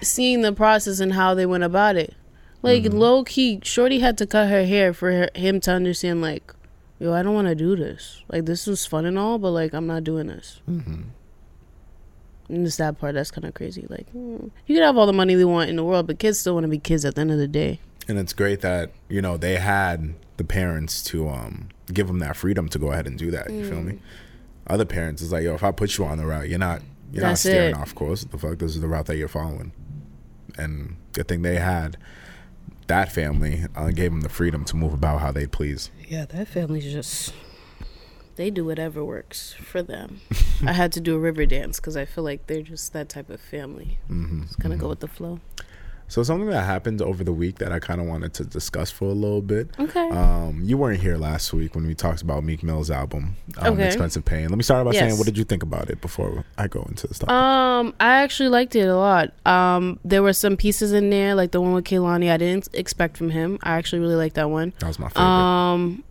Speaker 2: seeing the process and how they went about it like
Speaker 1: Mm-hmm.
Speaker 2: low key shorty had to cut her hair for her, him to understand like yo i don't want to do this like this was fun and all but like i'm not doing this
Speaker 1: Mm-hmm.
Speaker 2: and it's that part that's kind of crazy like mm, you can have all the money they want in the world but kids still want to be kids at the end of the day
Speaker 1: and it's great that you know they had the parents to um give them that freedom to go ahead and do that. You feel
Speaker 2: Mm.
Speaker 1: me? Other parents is like, yo, if I put you on the route, you're not you're
Speaker 2: That's
Speaker 1: not steering
Speaker 2: it.
Speaker 1: off course. The fuck, this is the route that you're following. And good thing they had that family uh, gave them the freedom to move about how they please.
Speaker 2: yeah that family's just they do whatever works for them *laughs* i had to do a river dance because i feel like they're just that type of family
Speaker 1: hmm
Speaker 2: just kind of go with the flow
Speaker 1: So something that happened over the week that I kind of wanted to discuss for a little bit.
Speaker 2: okay
Speaker 1: Um, you weren't here last week when we talked about Meek Mill's album, um,
Speaker 2: Okay.
Speaker 1: "Expensive Pain." Let me start by saying, what did you think about it before I go into the stuff?
Speaker 2: Um, I actually liked it a lot. Um, there were some pieces in there, like the one with Kehlani, I didn't expect from him. I actually really liked that one.
Speaker 1: that was my favorite.
Speaker 2: Um,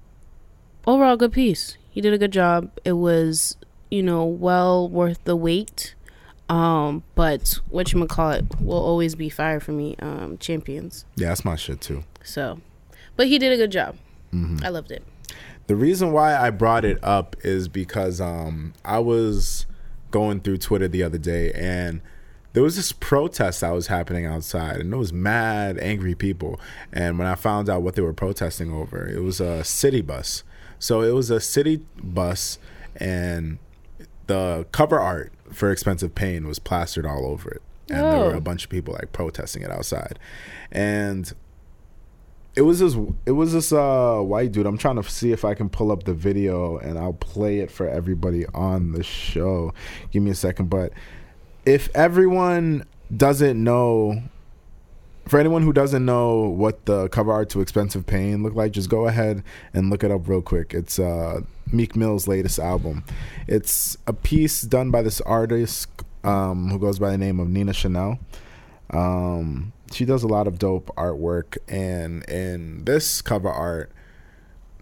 Speaker 2: overall, good piece. He did a good job. It was, you know, well worth the wait. Um, but what you call it will always be fire for me. Um, champions.
Speaker 1: yeah, that's my shit too.
Speaker 2: So, but he did a good job.
Speaker 1: Mm-hmm.
Speaker 2: I loved it.
Speaker 1: The reason why I brought it up is because um, I was going through Twitter the other day and there was this protest that was happening outside and there was mad angry people. And when I found out what they were protesting over, it was a city bus. So it was a city bus and the cover art for Expensive Pain was plastered all over it. And there were
Speaker 2: Oh.
Speaker 1: a bunch of people like protesting it outside. And it was this it was this uh white dude. I'm trying to see if I can pull up the video and I'll play it for everybody on the show. Give me a second, but if everyone doesn't know for anyone who doesn't know what the cover art to Expensive Pain looked like, just go ahead and look it up real quick. It's uh, Meek Mill's latest album. It's a piece done by this artist um, who goes by the name of Nina Chanel. Um, she does a lot of dope artwork, and in this cover art,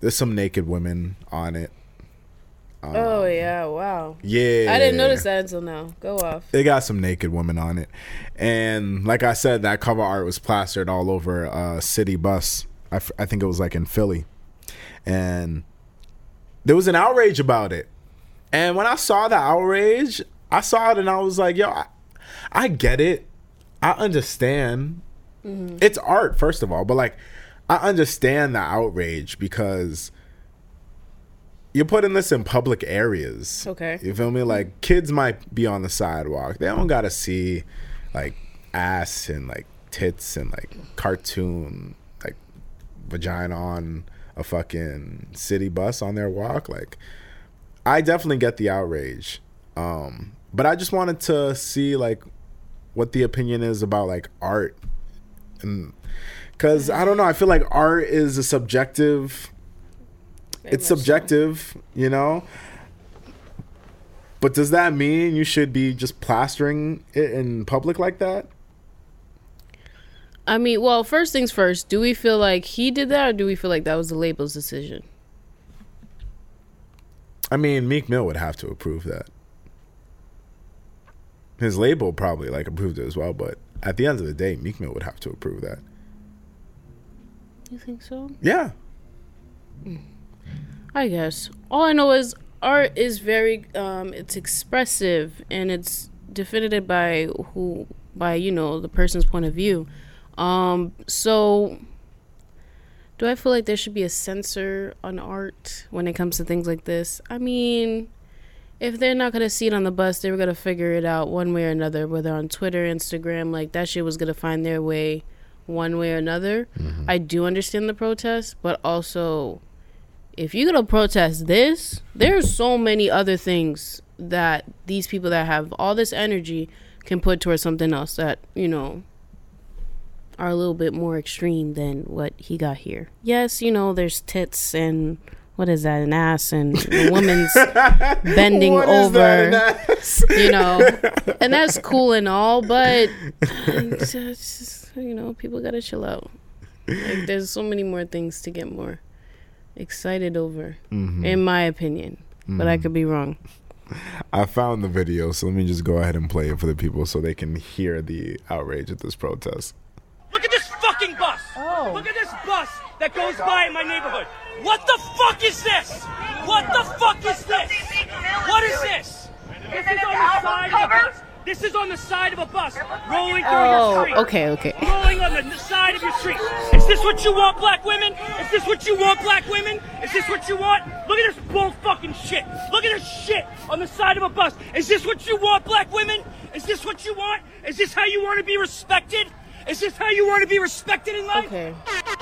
Speaker 1: there's some naked women on it.
Speaker 2: Um, oh yeah! Wow.
Speaker 1: Yeah.
Speaker 2: I didn't notice that until now. Go off.
Speaker 1: They got some naked women on it, and like I said, that cover art was plastered all over a city bus. I, f- I think it was like in Philly, and there was an outrage about it. And when I saw the outrage, I saw it and I was like, "Yo, I, I get it. I understand. Mm-hmm. It's art, first of all, but like, I understand the outrage because." You're putting this in public areas.
Speaker 2: Okay.
Speaker 1: You feel me? Like kids might be on the sidewalk. They don't gotta see like ass and like tits and like cartoon like vagina on a fucking city bus on their walk. Like I definitely get the outrage. Um, but I just wanted to see like what the opinion is about like art and because I don't know, I feel like art is a subjective it's subjective, so. you know. But does that mean you should be just plastering it in public like that?
Speaker 2: I mean, well, first things first, do we feel like he did that or do we feel like that was the label's decision?
Speaker 1: I mean, Meek Mill would have to approve that. His label probably like approved it as well, but at the end of the day, Meek Mill would have to approve that.
Speaker 2: You think so?
Speaker 1: Yeah.
Speaker 2: Mm. I guess. All I know is art is very um it's expressive and it's definitive by who by you know the person's point of view. Um so do I feel like there should be a censor on art when it comes to things like this? I mean, if they're not gonna see it on the bus, they were gonna figure it out one way or another, whether on Twitter, Instagram, like that shit was gonna find their way one way or another. Mm-hmm. I do understand the protest, but also if you're gonna protest this, there's so many other things that these people that have all this energy can put towards something else that you know are a little bit more extreme than what he got here. Yes, you know, there's tits and what is that, an ass and a *laughs* woman's bending over, you know, *laughs* and that's cool and all, but *sighs* just, you know, people gotta chill out. Like, there's so many more things to get more excited over, mm-hmm. in my opinion. Mm-hmm. But I mm-hmm. could be wrong. *laughs*
Speaker 1: I found the video, so let me just go ahead and play it for the people so they can hear the outrage at this protest.
Speaker 3: Look at this fucking bus! Oh. Look at this bus that goes by in my neighborhood. What the fuck is this? What the fuck is this? What is this? This is on the side of the bus. This is on the side of a bus rolling through oh, your street.
Speaker 2: okay, okay.
Speaker 3: Rolling on the side of your street. Is this what you want, black women? Is this what you want, black women? Is this what you want? Look at this bull fucking shit. Look at this shit on the side of a bus. Is this what you want, black women? Is this what you want? Is this how you want to be respected? Is this how you want to be respected in life?
Speaker 2: Okay.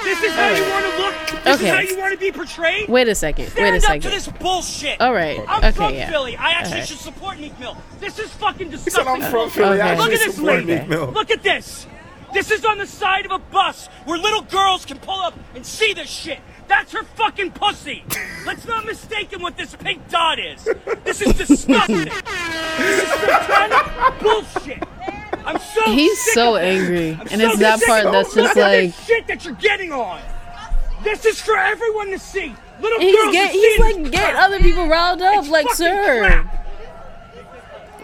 Speaker 3: This is how you want to look. This okay. is how you want to be portrayed.
Speaker 2: Wait a second.
Speaker 3: Stand
Speaker 2: Wait a second.
Speaker 3: up to this bullshit.
Speaker 2: All right.
Speaker 3: I'm
Speaker 2: okay,
Speaker 3: from
Speaker 2: yeah.
Speaker 3: Philly. I actually should support Meek Mill. This is fucking disgusting.
Speaker 1: He said I'm from Philly. Okay.
Speaker 3: Look at this lady. Look at this. This is on the side of a bus where little girls can pull up and see this shit. That's her fucking pussy. Let's not mistake him what this pink dot is. This is disgusting. this is satanic bullshit. I'm so
Speaker 2: He's so angry, I'm and so it's that part that's just like
Speaker 3: shit that you're getting on. This is for everyone to see. Little
Speaker 2: he's
Speaker 3: girls
Speaker 2: get, he's like getting other people riled up,
Speaker 3: it's
Speaker 2: like sir.
Speaker 3: Crap.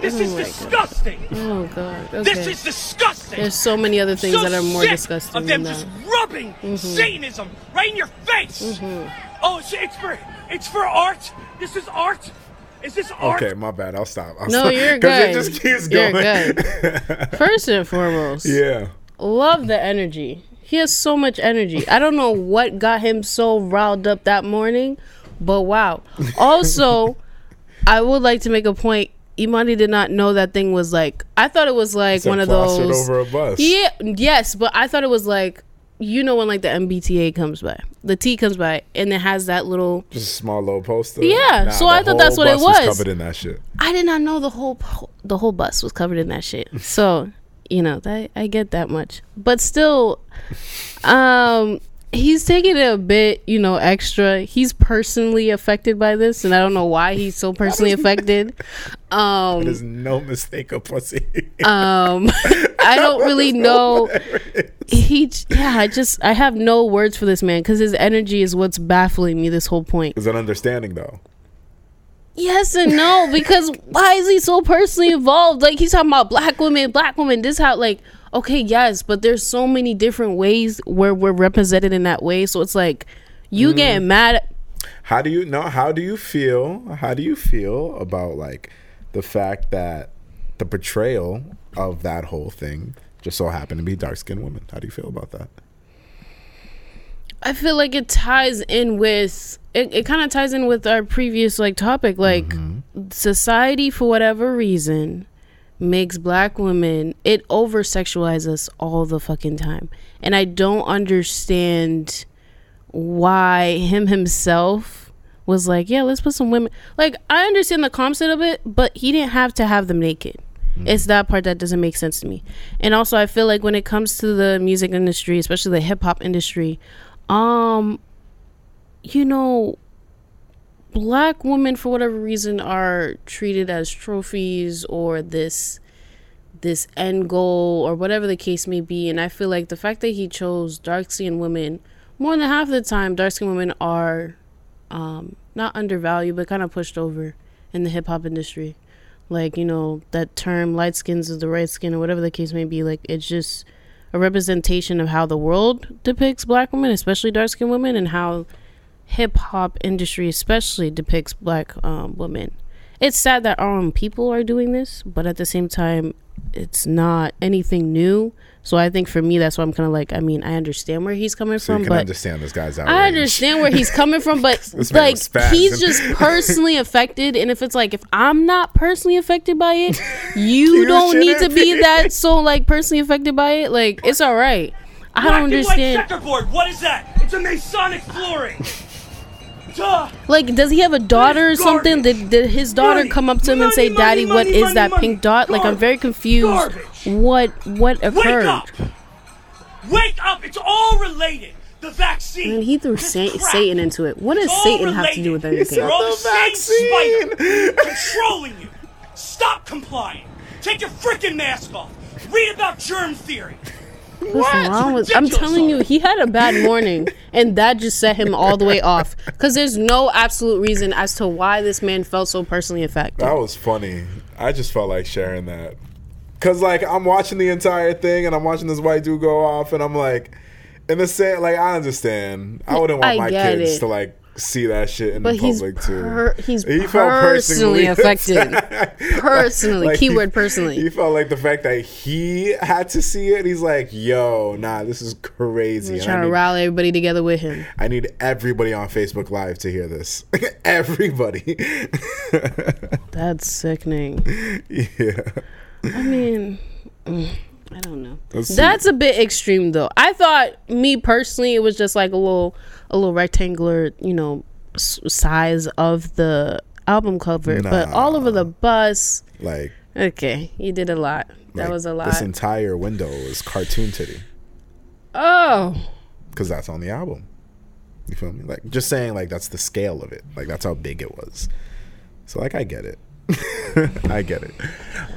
Speaker 3: This oh is disgusting.
Speaker 2: God. Oh god. Okay.
Speaker 3: This is disgusting.
Speaker 2: There's so many other things
Speaker 3: so
Speaker 2: that are more disgusting
Speaker 3: of them
Speaker 2: than
Speaker 3: just rubbing mm-hmm. Satanism right in your face. Mm-hmm. Oh, it's for it's for art. This is art. Is this art?
Speaker 1: Okay, my bad. I'll stop. I'll
Speaker 2: no,
Speaker 1: stop.
Speaker 2: you're good.
Speaker 1: it just keeps
Speaker 2: you're
Speaker 1: going.
Speaker 2: good. *laughs* First and foremost,
Speaker 1: yeah,
Speaker 2: love the energy. He has so much energy. I don't know what got him so riled up that morning, but wow. *laughs* Also, I would like to make a point. Imani did not know that thing was like. I thought it was like one of those.
Speaker 1: over a bus.
Speaker 2: Yeah. Yes, but I thought it was like you know when like the MBTA comes by, the T comes by, and it has that little.
Speaker 1: Just a small little poster.
Speaker 2: Yeah, so I thought that's what it
Speaker 1: bus
Speaker 2: was.
Speaker 1: Covered in that shit.
Speaker 2: I did not know the whole po- the whole bus was covered in that shit. So you know that I get that much, but still, um, he's taking it a bit, you know, extra. He's personally affected by this, and I don't know why he's so personally affected. Um,
Speaker 1: There's no mistake of pussy.
Speaker 2: um, *laughs* I don't really know. He, yeah, I just I have no words for this man because his energy is what's baffling me. This whole point.
Speaker 1: Is an understanding though.
Speaker 2: Yes and no, because why is he so personally involved? Like he's talking about black women, black women. This how like okay, yes, but there's so many different ways where we're represented in that way. So it's like you mm-hmm. getting mad. At,
Speaker 1: How do you know? How do you feel? How do you feel about like the fact that the portrayal of that whole thing just so happened to be dark skinned women? How do you feel about that?
Speaker 2: I feel like it ties in with it. It kind of ties in with our previous like topic, like mm-hmm. society for whatever reason makes black women it over sexualizes us all the fucking time, and I don't understand why him *laughs* himself was like, yeah, let's put some women. Like I understand the concept of it, but he didn't have to have them naked. It's that part that doesn't make sense to me. And also I feel like when it comes to the music industry, especially the hip hop industry, um you know black women for whatever reason are treated as trophies or this this end goal or whatever the case may be. And i feel like the fact that he chose dark skinned women more than half the time dark skinned women are um not undervalued but kind of pushed over in the hip hop industry. Like you know that term light skins is the right skin or whatever the case may be like it's just a representation of how the world depicts black women especially dark skinned women and how hip hop industry especially depicts black um, women it's sad that our own people are doing this but at the same time it's not anything new so i think for me that's why i'm kind of like i mean i understand where he's coming
Speaker 1: So you
Speaker 2: from
Speaker 1: can
Speaker 2: but
Speaker 1: understand this guy's outrage.
Speaker 2: I understand where he's coming from, but *laughs* like he's just *laughs* personally affected. And if it's like if I'm not personally affected by it, *laughs* you,
Speaker 1: You
Speaker 2: don't need to be
Speaker 1: be.
Speaker 2: that so like personally affected by it. Like it's all right. I don't
Speaker 4: and white
Speaker 2: understand.
Speaker 4: checkerboard. What is that? It's a Masonic flooring. Duh.
Speaker 2: Like, does he have a daughter or something? Did, did his daughter
Speaker 4: Money,
Speaker 2: come up to him and
Speaker 4: money,
Speaker 2: say,
Speaker 4: money,
Speaker 2: "Daddy, what
Speaker 4: money,
Speaker 2: is
Speaker 4: money,
Speaker 2: that
Speaker 4: money.
Speaker 2: pink dot?" Like, I'm very confused.
Speaker 4: Garbage.
Speaker 2: What what
Speaker 4: Wake up. Wake up. It's all related. The vaccine.
Speaker 2: And he threw sa- Satan into it. What does
Speaker 4: It's all
Speaker 2: Satan have to do with anything?
Speaker 4: You're all the,
Speaker 1: The
Speaker 4: same
Speaker 1: vaccine.
Speaker 4: spider controlling you. Stop complying. Take your freaking mask off. Read about germ theory.
Speaker 2: What's wrong with? I'm telling you, he had a bad morning, and that just set him all the way off. Because there's no absolute reason as to why this man felt so personally affected.
Speaker 1: That was funny. I just felt like sharing that. Cause like I'm watching the entire thing and I'm watching this white dude go off and I'm like in the same like I understand. I wouldn't want
Speaker 2: I
Speaker 1: my kids
Speaker 2: it.
Speaker 1: to like see that shit in
Speaker 2: But
Speaker 1: the
Speaker 2: he's
Speaker 1: public too.
Speaker 2: per- he's
Speaker 1: He felt
Speaker 2: personally affected. *laughs* Personally,
Speaker 1: Like,
Speaker 2: keyword
Speaker 1: he-
Speaker 2: personally.
Speaker 1: He felt like the fact that he had to see it. He's like, "Yo, nah, this is crazy."
Speaker 2: He's trying to
Speaker 1: need-
Speaker 2: rally everybody together with him.
Speaker 1: I need everybody on Facebook Live to hear this. *laughs* everybody. *laughs*
Speaker 2: That's sickening.
Speaker 1: yeah.
Speaker 2: I mean, mm, I don't know. That's a bit extreme, though. I thought, me personally, it was just like a little, a little rectangular, you know, s- size of the album cover. But all over the bus,
Speaker 1: Like,
Speaker 2: okay, you did a lot. That
Speaker 1: like,
Speaker 2: was a lot.
Speaker 1: This entire window is cartoon titty
Speaker 2: oh,
Speaker 1: because that's on the album. You feel me? Like, just saying, like that's the scale of it. Like that's how big it was. So, like, I get it. *laughs* I get it.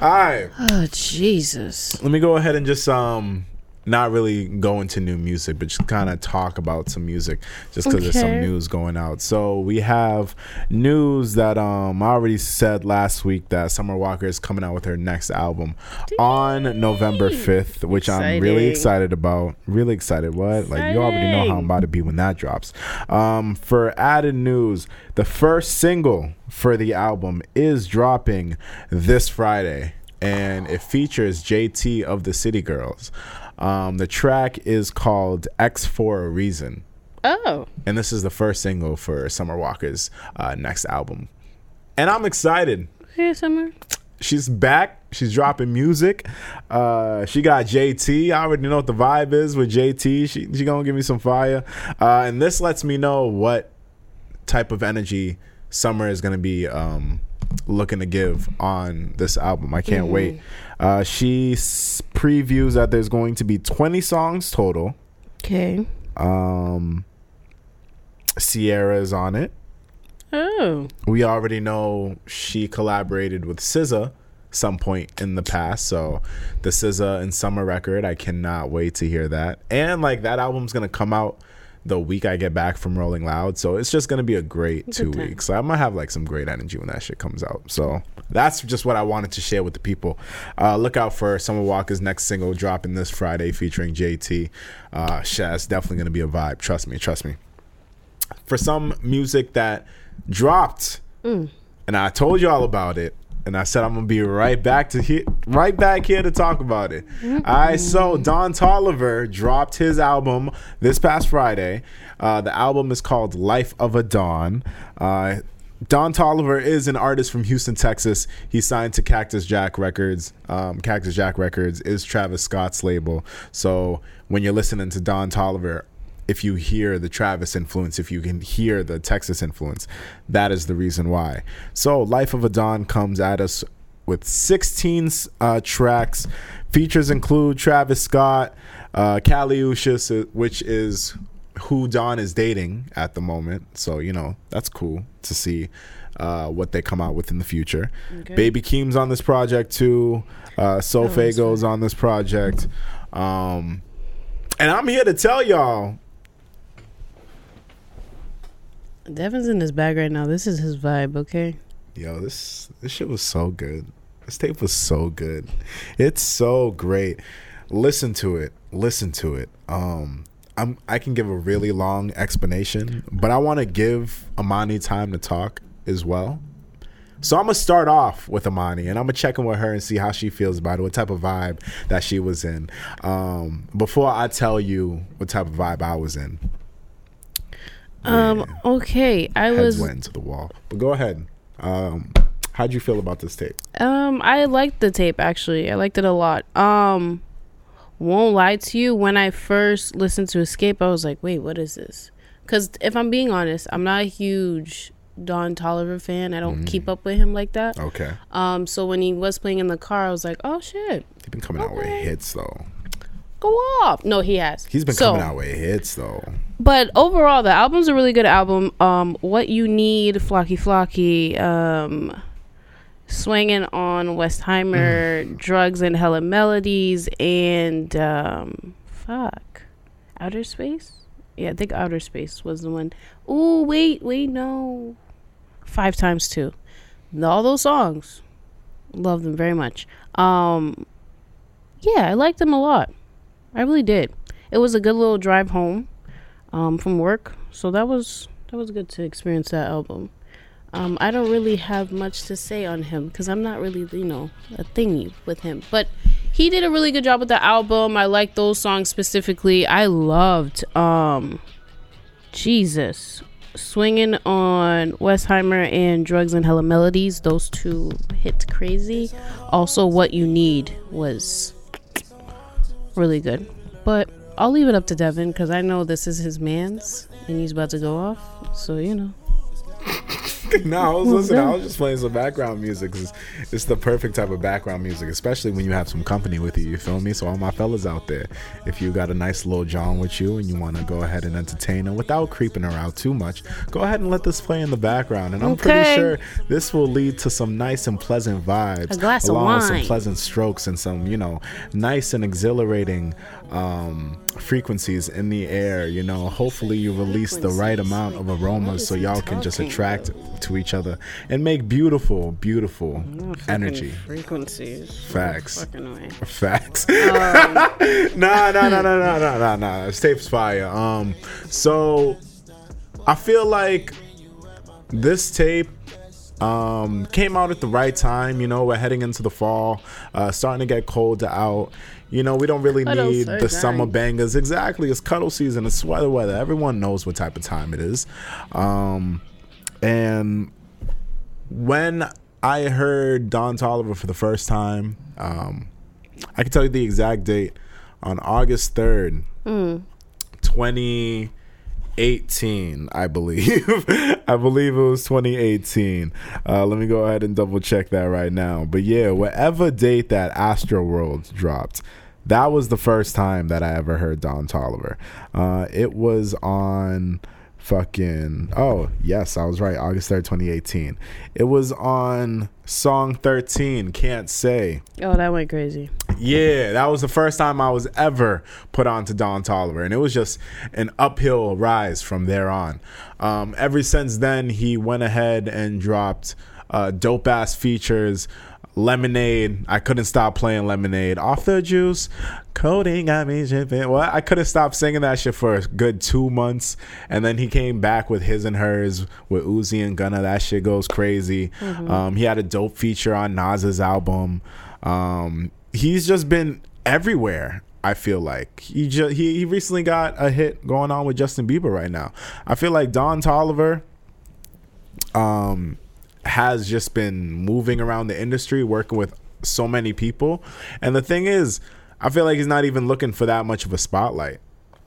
Speaker 1: All right.
Speaker 2: oh, Jesus.
Speaker 1: let me go ahead and just um not really go into new music but just kind of talk about some music just because there's some news going out. So we have news that um i already said last week that summer walker is coming out with her next album on november 5th which i'm really excited. about. Really excited. What? Like you already know how i'm about to be when that drops. Um for added news the first single for the album is dropping this friday and it features JT of the City Girls. Um, the track is called Ex for a Reason,
Speaker 2: Oh,
Speaker 1: and this is the first single for Summer Walker's uh, next album. And I'm excited.
Speaker 2: okay, Summer.
Speaker 1: She's back. She's dropping music. Uh, she got JT. I already know what the vibe is with JT. She she gonna give me some fire. Uh, and this lets me know what type of energy Summer is gonna be um, looking to give on this album. I can't wait. Uh, she s- previews that there's going to be 20 songs total.
Speaker 2: Okay.
Speaker 1: Um, Ciara's on it.
Speaker 2: Oh.
Speaker 1: we already know she collaborated with SZA some point in the past. So the SZA and Summer record, I cannot wait to hear that. And like that album's gonna come out the week I get back from Rolling Loud. So it's just gonna be a great two
Speaker 2: time.
Speaker 1: weeks. I'm gonna have like some great energy when that shit comes out. So that's just what I wanted to share with the people. Uh, look out for Summer Walker's next single dropping this Friday featuring JT. Uh, shit, that's definitely gonna be a vibe. Trust me, trust me for some music that dropped, and I told you all about it, and I said I'm gonna be right back to here, right back here to talk about it. All right, so Don Toliver dropped his album this past Friday. Uh, the album is called Life of a Don. Uh, Don Toliver is an artist from Houston, Texas. He signed to Cactus Jack Records. Um, Cactus Jack Records is Travis Scott's label. So when you're listening to Don Toliver, if you hear the Travis influence, if you can hear the Texas influence, that is the reason why. So, Life of a Don comes at us with 16 uh, tracks. Features include Travis Scott, uh, Kali Uchis, uh, which is who Don is dating at the moment. So, you know, that's cool to see uh, what they come out with in the future. Baby Keem's on this project too. Uh, SoFaygo's on this project. Um, and I'm here to tell y'all
Speaker 2: Devin's in his bag right now. This is his vibe, okay?
Speaker 1: Yo, this this shit was so good. This tape was so good. It's so great. Listen to it. Listen to it. Um I'm I can give a really long explanation, but I want to give Imani time to talk as well. So I'm gonna start off with Imani, and I'm gonna check in with her and see how she feels about it, what type of vibe that she was in. Um, before I tell you what type of vibe I was in,
Speaker 2: Um, okay. I
Speaker 1: heads
Speaker 2: was
Speaker 1: went into the wall. But go ahead. Um, how'd you feel about this tape?
Speaker 2: Um, I liked the tape actually. I liked it a lot. Um, won't lie to you. When I first listened to Escape, I was like, "Wait, what is this?" Because if I'm being honest, I'm not a huge Don Toliver fan. I don't keep up with him like that.
Speaker 1: Okay.
Speaker 2: Um, so when he was playing in the car, I was like, "Oh shit,
Speaker 1: He's been coming out with
Speaker 2: Okay.
Speaker 1: hits though.
Speaker 2: Go off!" No, he has.
Speaker 1: He's been
Speaker 2: So-
Speaker 1: coming out with hits though.
Speaker 2: But overall, the album's a really good album. Um, what you need, Flocky Flocky, um, swangin' on Westheimer, drugs and hella melodies, and um, fuck, outer space. Yeah, I think outer space was the one. Oh wait, wait, no, five times two. All those songs, love them very much. Um, yeah, I like them a lot. I really did. It was a good little drive home um, from work. So that was that was good to experience that album. Um, I don't really have much to say on him because I'm not really you know a thingy with him, but he did a really good job with the album. I like those songs specifically. I loved um, Jesus swangin' on Westheimer and drugs and hella melodies. Those two hit crazy. Also, what you need was really good. But I'll leave it up to Devin because I know this is his man's and he's about to go off. So, you know. *laughs*
Speaker 1: no, I was oh, listening. I was just playing some background music. It's, it's the perfect type of background music, especially when you have some company with you. You feel me? So all my fellas out there, if you got a nice little John with you and you want to go ahead and entertain her without creeping her out too much, go ahead and let this play in the background. And I'm pretty sure this will lead to some nice and pleasant vibes,
Speaker 2: A glass of
Speaker 1: along with some pleasant strokes and some, you know, nice and exhilarating um, frequencies in the air. You know, hopefully you release the right amount of aromas so y'all can just attract to each other and make beautiful, beautiful energy.
Speaker 2: Frequencies.
Speaker 1: Facts. Facts. *laughs* nah, nah, nah, nah, nah, nah, nah, nah. This tape's fire. Um, so I feel like this tape um came out at the right time. You know, we're heading into the fall, uh, starting to get cold out. You know, we don't really need the
Speaker 2: season.
Speaker 1: summer bangers. Exactly, it's cuddle season. It's sweater weather. Everyone knows what type of time it is. Um, and when I heard Don Toliver for the first time. Um, I can tell you the exact date on August 3rd, 2018, I believe. *laughs* I believe it was 2018. Uh, let me go ahead and double check that right now. But yeah, whatever date that Astro World dropped, that was the first time that I ever heard Don Toliver. Uh, it was on fucking oh yes i was right august 3rd 2018 it was on song 13 can't say
Speaker 2: Oh, that went crazy.
Speaker 1: yeah, that was the first time I was ever put on to Don Toliver, and it was just an uphill rise from there on. Um, ever since then, he went ahead and dropped uh, dope ass features. Lemonade, I couldn't stop playing Lemonade. Off the juice, coding got me shipping. Well, I couldn't stop singing that shit for a good two months, and then he came back with his and hers with Uzi and Gunna. That shit goes crazy. Um, he had a dope feature on Nas's album. Um, he's just been everywhere. I feel like he just he, he recently got a hit going on with Justin Bieber right now. I feel like Don Toliver um has just been moving around the industry working with so many people. And the thing is, I feel like he's not even looking for that much of a spotlight.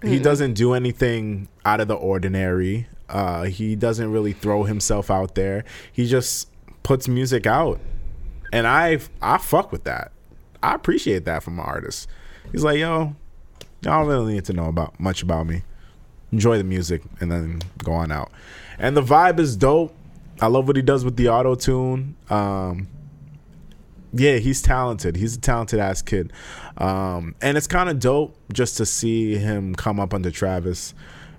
Speaker 1: He doesn't do anything out of the ordinary. Uh, he doesn't really throw himself out there. He just puts music out, and I I fuck with that. I appreciate that from an artist. He's like, yo, y'all don't really need to know about much about me. Enjoy the music and then go on out. And the vibe is dope. I love what he does with the auto tune. Um, yeah, he's talented. He's a talented ass kid. Um, and it's kind of dope just to see him come up under Travis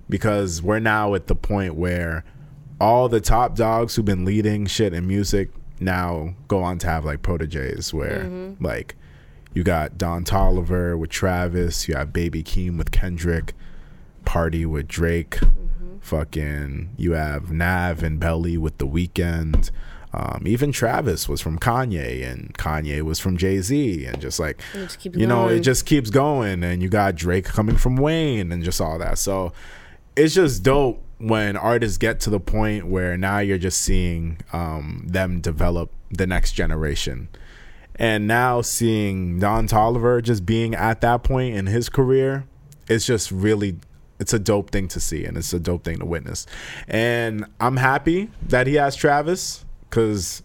Speaker 1: because we're now at the point where all the top dogs who've been leading shit in music now go on to have like proteges where like you got Don Toliver with Travis, you have Baby Keem with Kendrick, Party with Drake, fucking you have Nav and Belly with The Weeknd. Um, even Travis was from Kanye, and Kanye was from Jay Z, and just like
Speaker 2: just
Speaker 1: you know, it just keeps going. And you got Drake coming from Wayne, and just all that. So it's just dope when artists get to the point where now you're just seeing um, them develop the next generation. And now seeing Don Toliver just being at that point in his career, it's just really it's a dope thing to see and it's a dope thing to witness. And I'm happy that he has Travis cuz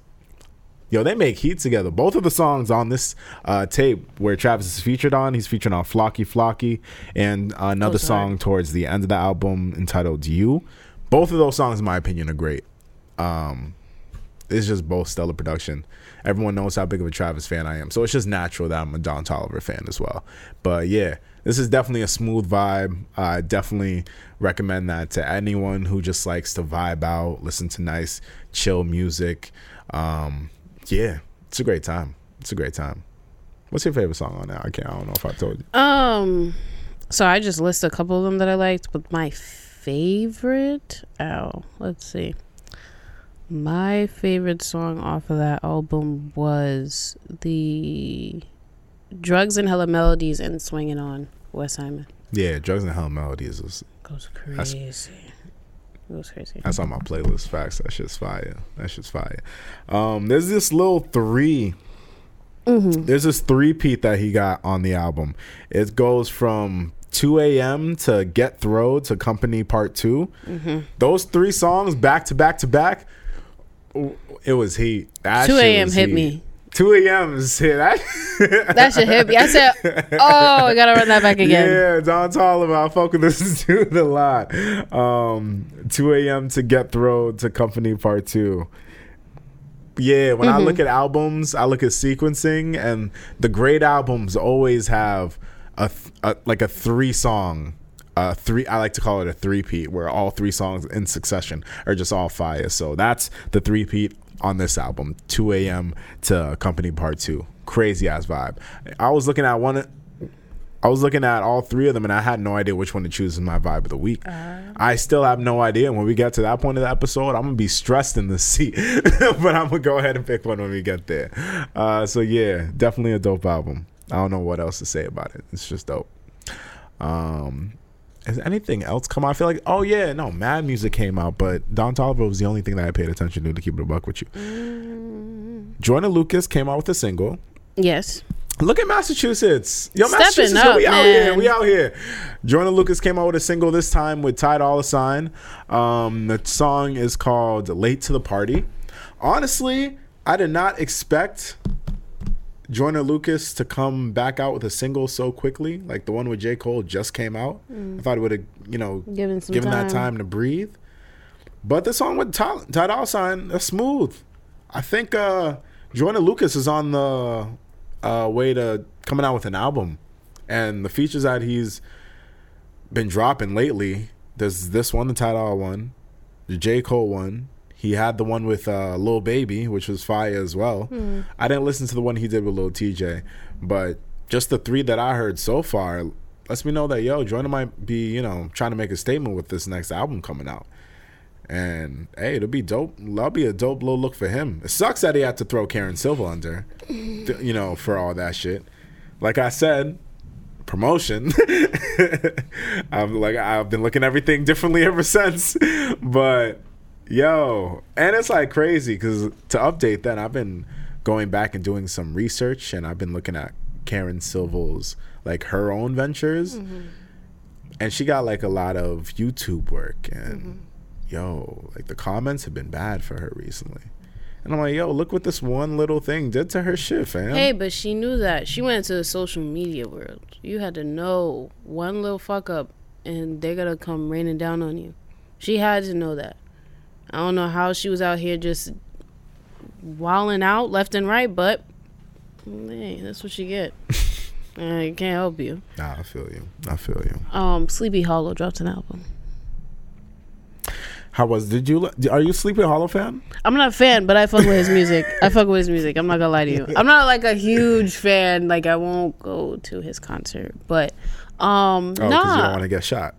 Speaker 1: yo, they make heat together. Both of the songs on this uh, tape where Travis is featured on, he's featured on Flocky Flocky and another
Speaker 2: hard.
Speaker 1: song towards the end of the album entitled You. Both of those songs in my opinion are great. Um it's just both stellar production. Everyone knows how big of a Travis fan I am, so it's just natural that I'm a Don Toliver fan as well. But yeah, this is definitely a smooth vibe. I definitely recommend that to anyone who just likes to vibe out, listen to nice, chill music. Um, yeah, it's a great time. It's a great time. What's your favorite song on that? I can't. I don't know if I told you.
Speaker 2: Um, so I just list a couple of them that I liked, but my favorite, oh, let's see. My favorite song off of that album was the Drugs and Hella Melodies and Swinging On, Westheimer.
Speaker 1: Yeah, Drugs and hella Melodies is
Speaker 2: Goes crazy. Goes crazy.
Speaker 1: That's on my playlist. Facts. That shit's fire. That shit's fire. Um, there's this little 3 There's this three peat that he got on the album. It goes from 2 a.m. to Get Throwed to Company Part 2 Those three songs back to back to back. It was heat. That
Speaker 2: 2 a.m. hit
Speaker 1: heat.
Speaker 2: me.
Speaker 1: 2 a.m. is hit. *laughs* That,
Speaker 2: should hit me. I said, *laughs* oh, I gotta run that back again.
Speaker 1: Yeah, Don Toliver. I fuck with this *laughs* dude a lot. Um, 2 a.m. to Get Throwed to Company Part 2. Yeah, when I
Speaker 2: Mm-hmm.
Speaker 1: look at albums, I look at sequencing, and the great albums always have a, th- a like a three song. Uh, three. I like to call it a three peat, where all three songs in succession are just all fire. So that's the three peat on this album. 2 a.m. to Company Part Two. Crazy ass vibe. I was looking at one. I was looking at all three of them and I had no idea which one to choose as my vibe of the week. I still have no idea. When we get to that point of the episode, I'm gonna be stressed in the seat, *laughs* but I'm gonna go ahead and pick one when we get there. Uh, so yeah, definitely a dope album. I don't know what else to say about it. It's just dope. Um, has anything else come out? I feel like oh yeah, no, Mad Music came out, but Don Toliver was the only thing that I paid attention to to keep it a buck with you. Joyner Lucas came out with a single.
Speaker 2: Yes.
Speaker 1: Look at Massachusetts. Yo,
Speaker 2: Stepping
Speaker 1: Massachusetts,
Speaker 2: up,
Speaker 1: we out here. We out here. Joyner Lucas came out with a single this time with Ty Dolla Sign. Um, the song is called "Late to the Party." Honestly, I did not expect Joyner Lucas to come back out with a single so quickly. Like the one with J. Cole just came out. I thought it would have, you know,
Speaker 2: Given some
Speaker 1: given that
Speaker 2: time.
Speaker 1: time to breathe. But the song with Ty, Ty Dolla Sign, that's smooth. I think uh Joyner Lucas is on the uh, way to coming out with an album, and the features that he's been dropping lately. There's this one, the Ty Dolla one, the J Cole one. He had the one with uh, Lil Baby, which was fire as well. I didn't listen to the one he did with Lil Tjay, but just the three that I heard so far lets me know that yo, Joyner might be you know trying to make a statement with this next album coming out. And hey, it'll be dope. That'll be a dope little look for him. It sucks that he had to throw Karen Silva under, th- you know, for all that shit. Like I said, promotion. *laughs* I'm like I've been looking at everything differently ever *laughs* since. But yo, and it's like crazy because to update that, I've been going back and doing some research, and I've been looking at Karen Silva's like her own ventures, mm-hmm. and she got like a lot of YouTube work and mm-hmm. yo, like the comments have been bad for her recently. And I'm like, yo, look what this one little thing did to her shit, fam.
Speaker 2: Hey, but she knew that. She went into the social media world. You had to know one little fuck up and they're gonna come raining down on you. She had to know that. I don't know how she was out here just walling out left and right, but hey, that's what you get. *laughs* I can't help you.
Speaker 1: Nah, I feel you. I feel you.
Speaker 2: Um, Sleepy Hallow dropped an album.
Speaker 1: How was? Did you? Are you a Sleepy Hallow fan?
Speaker 2: I'm not a fan, but I fuck with his music. I fuck with his music. I'm not gonna lie to you. I'm not like a huge fan. Like I won't go to his concert, but um,
Speaker 1: Oh, because you don't want to get shot.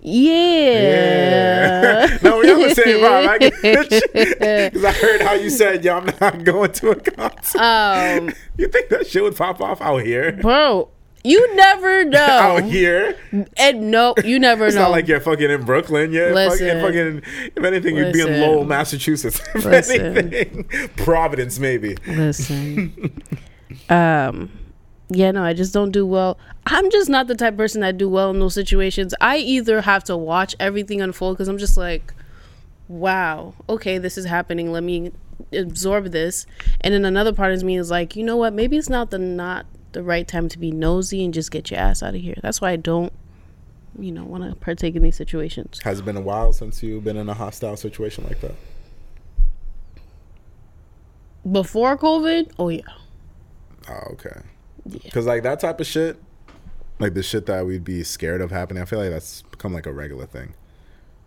Speaker 2: Yeah.
Speaker 1: no, we have the same vibe. I get *laughs* Because I heard how you said, "Yo, I'm not going to a concert."
Speaker 2: um,
Speaker 1: you think that shit would pop off out here?
Speaker 2: bro, you never *laughs* know.
Speaker 1: Out here,
Speaker 2: And no, you never
Speaker 1: it's
Speaker 2: know.
Speaker 1: not like you're fucking in Brooklyn. You're fucking, fucking. If anything, you'd be in Lowell, Massachusetts. *laughs* If
Speaker 2: Listen.
Speaker 1: anything, Providence, maybe.
Speaker 2: Listen. um yeah, no, I just don't do well. I'm just not the type of person that do well in those situations. I either have to watch everything unfold because I'm just like, wow, okay, this is happening. Let me absorb this. And then another part of me is like, you know what? Maybe it's not the not the right time to be nosy and just get your ass out of here. That's why I don't, you know, want to partake in these situations.
Speaker 1: Has it been a while since you've been in a hostile situation like that?
Speaker 2: Before COVID, oh yeah,
Speaker 1: Oh, okay.
Speaker 2: Yeah.
Speaker 1: Because like that type of shit, like the shit that we'd be scared of happening, I feel like that's become like a regular thing.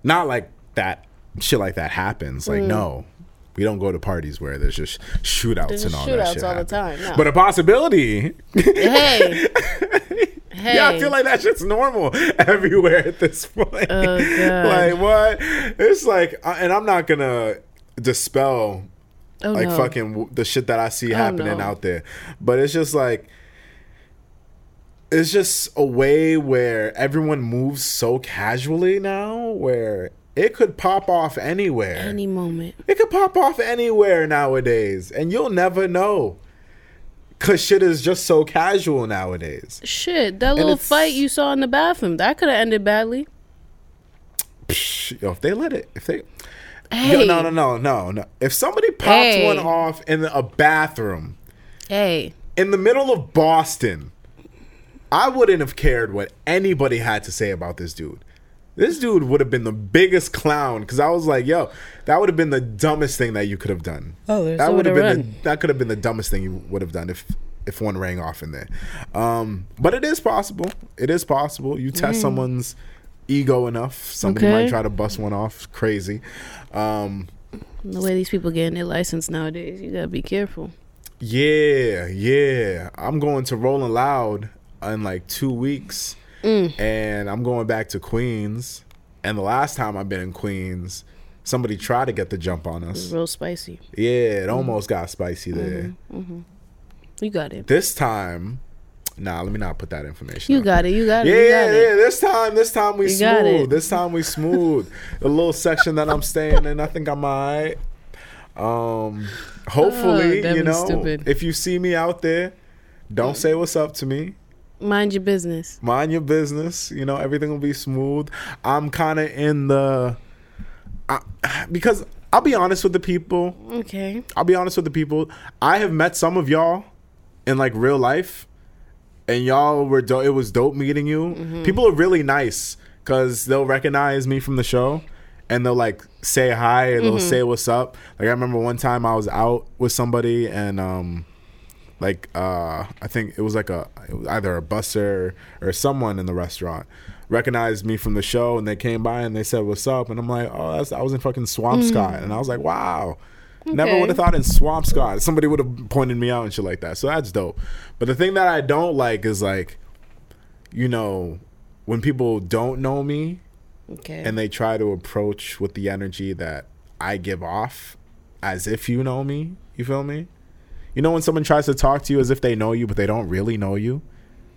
Speaker 1: Not like that shit like that happens.
Speaker 2: Mm.
Speaker 1: Like no, we don't go to parties where there's just shootouts
Speaker 2: There's
Speaker 1: and all that shit.
Speaker 2: shootouts all the time, no.
Speaker 1: But a possibility.
Speaker 2: hey, hey, *laughs*
Speaker 1: Yeah, I feel like that shit's normal *laughs* everywhere at this point.
Speaker 2: Oh,
Speaker 1: like what? It's like, uh, and I'm not gonna dispel
Speaker 2: oh,
Speaker 1: like
Speaker 2: no.
Speaker 1: fucking the shit that I see happening
Speaker 2: no.
Speaker 1: out there. But it's just like it's just a way where everyone moves so casually now where it could pop off anywhere.
Speaker 2: any moment.
Speaker 1: it could pop off anywhere nowadays and you'll never know. Cause shit is just so casual nowadays.
Speaker 2: Shit, that little fight you saw in the bathroom, that could have ended badly.
Speaker 1: Psh, Yo, if they let it, if they,
Speaker 2: Hey,
Speaker 1: Yo, no, no, no, no, no. If somebody popped
Speaker 2: Hey.
Speaker 1: one off in a bathroom,
Speaker 2: hey,
Speaker 1: in the middle of Boston, I wouldn't have cared what anybody had to say about this dude. This dude would have been the biggest clown because I was like, "Yo, that would have been the dumbest thing that you could have done."
Speaker 2: Oh, there's
Speaker 1: that would have been the, that could have been the dumbest thing you would have done if if one rang off in there. Um, but it is possible. It is possible. You test someone's ego enough, somebody
Speaker 2: Mm. Okay.
Speaker 1: might try to bust one off. Crazy. Um,
Speaker 2: the way these people getting their license nowadays, you gotta be careful.
Speaker 1: Yeah, yeah. I'm going to Rolling Loud in like two weeks,
Speaker 2: Mm.
Speaker 1: and I'm going back to Queens. And the last time I've been in Queens, somebody tried to get the jump on us.
Speaker 2: Real spicy.
Speaker 1: Yeah,
Speaker 2: Mm.
Speaker 1: it almost got spicy there.
Speaker 2: You got it.
Speaker 1: This time, nah, let me not put that information.
Speaker 2: You got it. You got it.
Speaker 1: yeah,
Speaker 2: you got
Speaker 1: yeah,
Speaker 2: it.
Speaker 1: This time, this time we
Speaker 2: You
Speaker 1: smooth.
Speaker 2: it.
Speaker 1: This time we smooth. the little section that I'm staying in, I think I'm alright. Um, hopefully,
Speaker 2: Oh,
Speaker 1: you know,
Speaker 2: stupid.
Speaker 1: if you see me out there, don't say what's up to me.
Speaker 2: Mind your business.
Speaker 1: Mind your business. You know, everything will be smooth. I'm kind of in the, I, because I'll be honest with the people.
Speaker 2: Okay.
Speaker 1: I'll be honest with the people. I have met some of y'all in like real life, and y'all were dope. It was dope meeting you. People are really nice because they'll recognize me from the show, and they'll like say hi and they'll say what's up. Like I remember one time I was out with somebody and um. Like uh, I think it was like a it was either a busser or someone in the restaurant recognized me from the show and they came by and they said what's up and I'm like oh that's I was in fucking Swampscott and I was like wow Never would have thought in Swampscott. Somebody would have pointed me out and shit like that. So that's dope. But the thing that I don't like is like, you know, when people don't know me
Speaker 2: Okay.
Speaker 1: and they try to approach with the energy that I give off as if you know me. You feel me? You know when someone tries to talk to you as if they know you, but they don't really know you.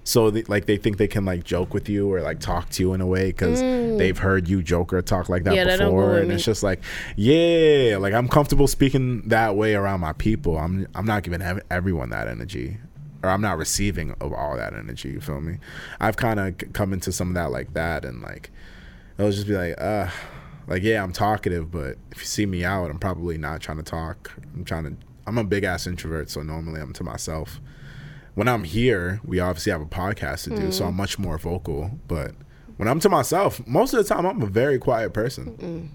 Speaker 1: So they, like they think they can like joke with you or like talk to you in a way because they've heard you joke or talk like that
Speaker 2: Mm. Yeah, that don't go
Speaker 1: before, and
Speaker 2: me.
Speaker 1: it's just like, yeah, like I'm comfortable speaking that way around my people. I'm I'm not giving ev- everyone that energy, or I'm not receiving of all that energy. You feel me? I've kind of come into some of that like that, and like it'll just be like, uh, like yeah, I'm talkative, but if you see me out, I'm probably not trying to talk. I'm trying to. I'm a big ass introvert, so normally I'm to myself. When I'm here, we obviously have a podcast to do, so I'm mm. much more vocal. But when I'm to myself, most of the time I'm a very quiet person.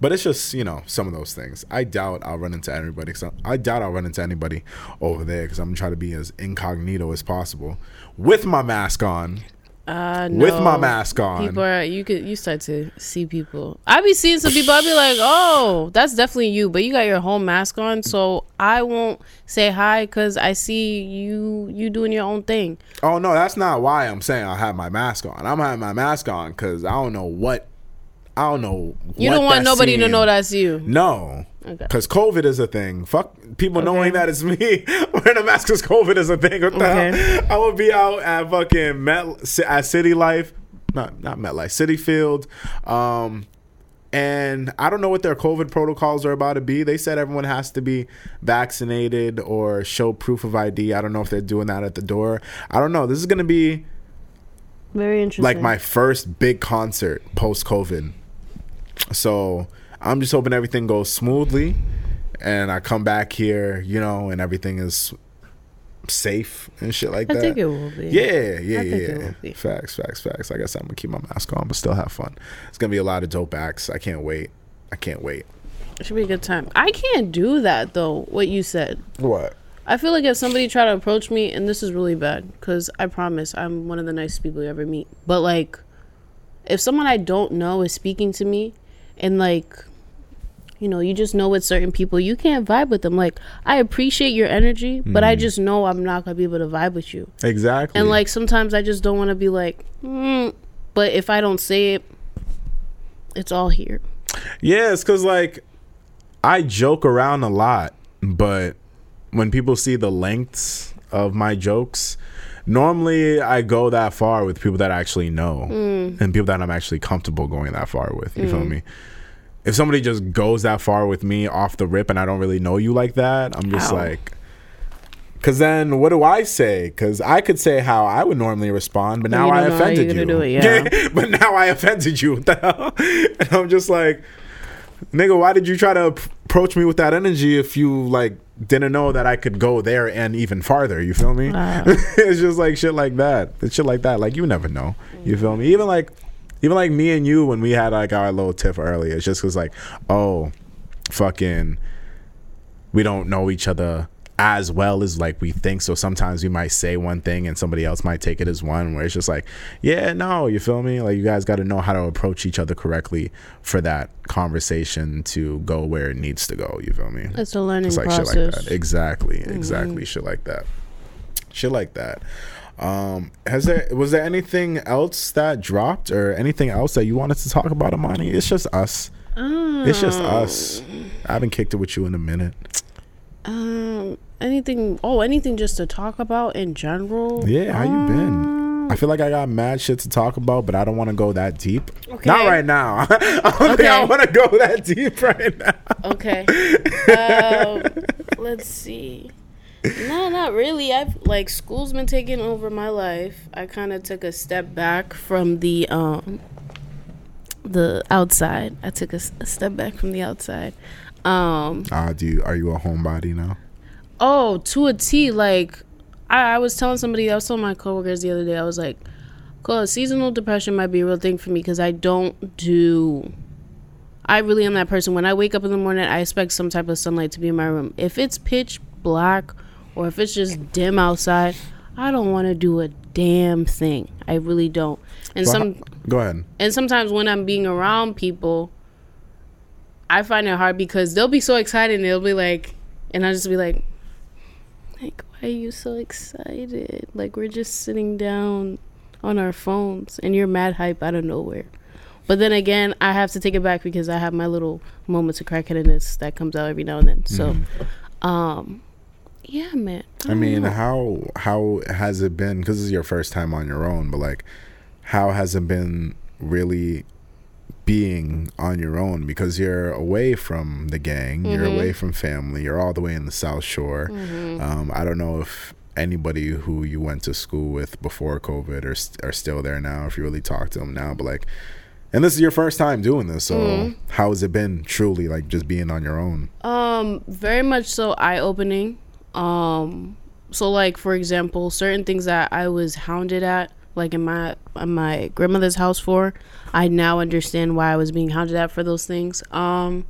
Speaker 1: But it's just you know some of those things. I doubt I'll run into anybody. 'cause I I doubt I'll run into anybody over there because I'm gonna try to be as incognito as possible with my mask on.
Speaker 2: Uh,
Speaker 1: With my mask on.
Speaker 2: People are you could you start to see people. I be seeing some people. I be like, oh, that's definitely you, but you got your whole mask on, so I won't say hi because I see you you doing your own thing.
Speaker 1: Oh no, that's not why I'm saying I have my mask on. I'm having my mask on because I don't know what I don't know.
Speaker 2: You don't want nobody to know that's you.
Speaker 1: No,
Speaker 2: Okay.
Speaker 1: because COVID is a thing. Fuck people knowing that it's me *laughs* wearing a mask because COVID is a thing. What the
Speaker 2: Okay.
Speaker 1: hell? I would be out at fucking Met at City Life, not not MetLife, Citi Field, um, and I don't know what their COVID protocols are about to be. They said everyone has to be vaccinated or show proof of ID. I don't know if they're doing that at the door. I don't know. This is gonna be
Speaker 2: Very interesting.
Speaker 1: like my first big concert post COVID. So I'm just hoping everything goes smoothly and I come back here, you know, and everything is safe and shit like
Speaker 2: I
Speaker 1: that.
Speaker 2: I think it will be.
Speaker 1: Yeah, yeah, yeah. yeah. Facts, facts, facts. Like I said, I'm gonna keep my mask on, but still have fun. It's gonna be a lot of dope acts. I can't wait. I can't wait.
Speaker 2: It should be a good time. I can't do that though. What you said.
Speaker 1: What?
Speaker 2: I feel like if somebody tried to approach me, and this is really bad, because I promise I'm one of the nicest people you ever meet. But like, if someone I don't know is speaking to me, and like, you know, you just know with certain people, you can't vibe with them. Like, I appreciate your energy, but I just know I'm not gonna be able to vibe with you.
Speaker 1: Exactly.
Speaker 2: And like, sometimes I just don't want to be like, mm, but if I don't say it, it's all here.
Speaker 1: Yeah, it's because like I joke around a lot, but when people see the lengths of my jokes, normally I go that far with people that I actually know
Speaker 2: Mm.
Speaker 1: and people that I'm actually comfortable going that far with. You feel me? If somebody just goes that far with me off the rip and I don't really know you like that, I'm just
Speaker 2: Ow.
Speaker 1: like. Cause then what do I say? Cause I could say how I would normally respond, but now
Speaker 2: you
Speaker 1: I
Speaker 2: don't how you're
Speaker 1: offended you.
Speaker 2: it, *laughs* yeah.
Speaker 1: but now I offended you. *laughs* What the hell? And I'm just like, nigga, why did you try to approach me with that energy if you like didn't know that I could go there and even farther? You feel me?
Speaker 2: Wow. *laughs*
Speaker 1: it's just like shit like that. It's shit like that. Like you never know. You feel me? Even like, even like me and you when we had like our little tiff earlier. It's just cause like, oh, fucking, we don't know each other as well as like we think. So sometimes we might say one thing and somebody else might take it as one where it's just like yeah no you feel me? Like you guys got to know how to approach each other correctly for that conversation to go where it needs to go you feel me?
Speaker 2: It's a learning
Speaker 1: it's like
Speaker 2: process.
Speaker 1: shit like that. Exactly exactly shit like that. Shit like that. Um has there was there anything else that dropped or anything else that you wanted to talk about Imani it's just us. It's just us. I haven't kicked it with you in a minute
Speaker 2: Um, anything? Oh, anything just to talk about in general?
Speaker 1: Yeah, how you been? I feel like I got mad shit to talk about, but I don't want to go that deep.
Speaker 2: Okay.
Speaker 1: Not right now. *laughs* I don't think I want to go that deep right now.
Speaker 2: Okay. *laughs* um, let's see. No, not really. I've like school's been taking over my life. I kind of took a step back from the um the outside. I took a step back from the outside. Um
Speaker 1: Uh, do you are you a homebody now?
Speaker 2: oh, to a T like I, I was telling somebody, I was telling my coworkers the other day, I was like, "Cause seasonal depression might be a real thing for me because I don't do I really am that person. When I wake up in the morning, I expect some type of sunlight to be in my room. If it's pitch black or if it's just dim outside, I don't want to do a damn thing. I really don't. And some
Speaker 1: go ahead.
Speaker 2: and sometimes when I'm being around people, I find it hard because they'll be so excited and they'll be like, and I'll just be like, like, why are you so excited? Like we're just sitting down on our phones and you're mad hype out of nowhere. But then again, I have to take it back because I have my little moments of crackheadedness that comes out every now and then. So, um, yeah, man.
Speaker 1: I mean,
Speaker 2: know.
Speaker 1: how how has it been? Because this is your first time on your own, but like, how has it been really being on your own? Because you're away from the gang, you're
Speaker 2: Mm-hmm.
Speaker 1: away from family, you're all the way in the South Shore. Um, I don't know if anybody who you went to school with before COVID are st- are still there now. If you really talk to them now, but like. And this is your first time doing this, so
Speaker 2: Mm-hmm.
Speaker 1: how has it been truly like just being on your own?
Speaker 2: Um, very much so eye opening. Um, so like for example, certain things that I was hounded at, like in my in my grandmother's house for, I now understand why I was being hounded at for those things. Um,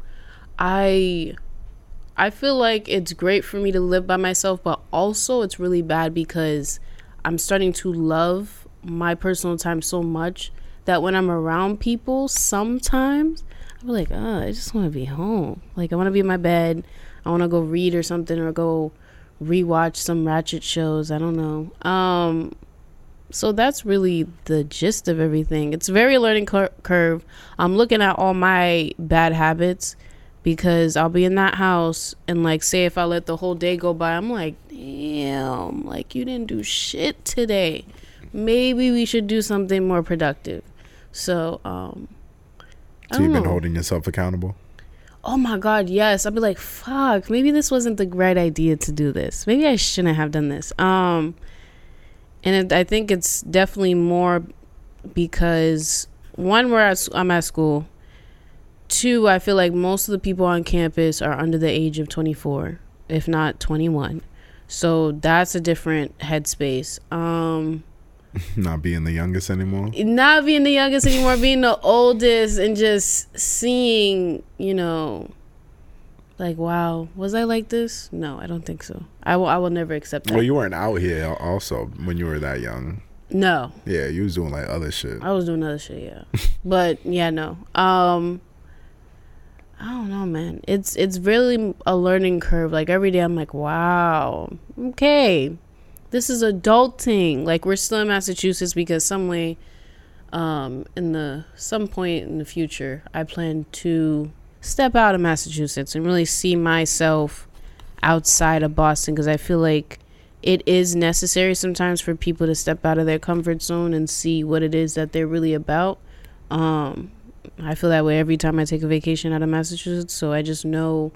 Speaker 2: I I feel like it's great for me to live by myself, but also it's really bad because I'm starting to love my personal time so much that when I'm around people, sometimes I'm like, oh, I just want to be home. Like I want to be in my bed. I want to go read or something or go rewatch some ratchet shows. I don't know. Um so that's really the gist of everything. It's very learning cur- curve. I'm looking at all my bad habits because I'll be in that house and like say if I let the whole day go by, I'm like, damn, like you didn't do shit today. Maybe we should do something more productive. So, um
Speaker 1: So you've
Speaker 2: don't
Speaker 1: been
Speaker 2: know.
Speaker 1: holding yourself accountable.
Speaker 2: Oh my god, yes. I'd be like, fuck, maybe this wasn't the right idea to do this. Maybe I shouldn't have done this. Um and it, I think it's definitely more because one where I s- I'm at school. Two, I feel like most of the people on campus are under the age of 24, if not 21. So that's a different headspace. Um *laughs*
Speaker 1: Not being the youngest anymore.
Speaker 2: not being the youngest anymore, being the oldest, and just seeing, you know, like, wow, was I like this? No, I don't think so. I will, I will never accept that.
Speaker 1: Well, you weren't out here also when you were that young.
Speaker 2: no,
Speaker 1: Yeah, you was doing like other shit.
Speaker 2: I was doing other shit, yeah. *laughs* but yeah, no. Um, I don't know, man. It's it's really a learning curve. Like every day, I'm like, wow, okay, this is adulting. Like we're still in Massachusetts because some way, um, in the some point in the future, I plan to step out of Massachusetts and really see myself outside of Boston because I feel like it is necessary sometimes for people to step out of their comfort zone and see what it is that they're really about. Um, I feel that way every time I take a vacation out of Massachusetts, so I just know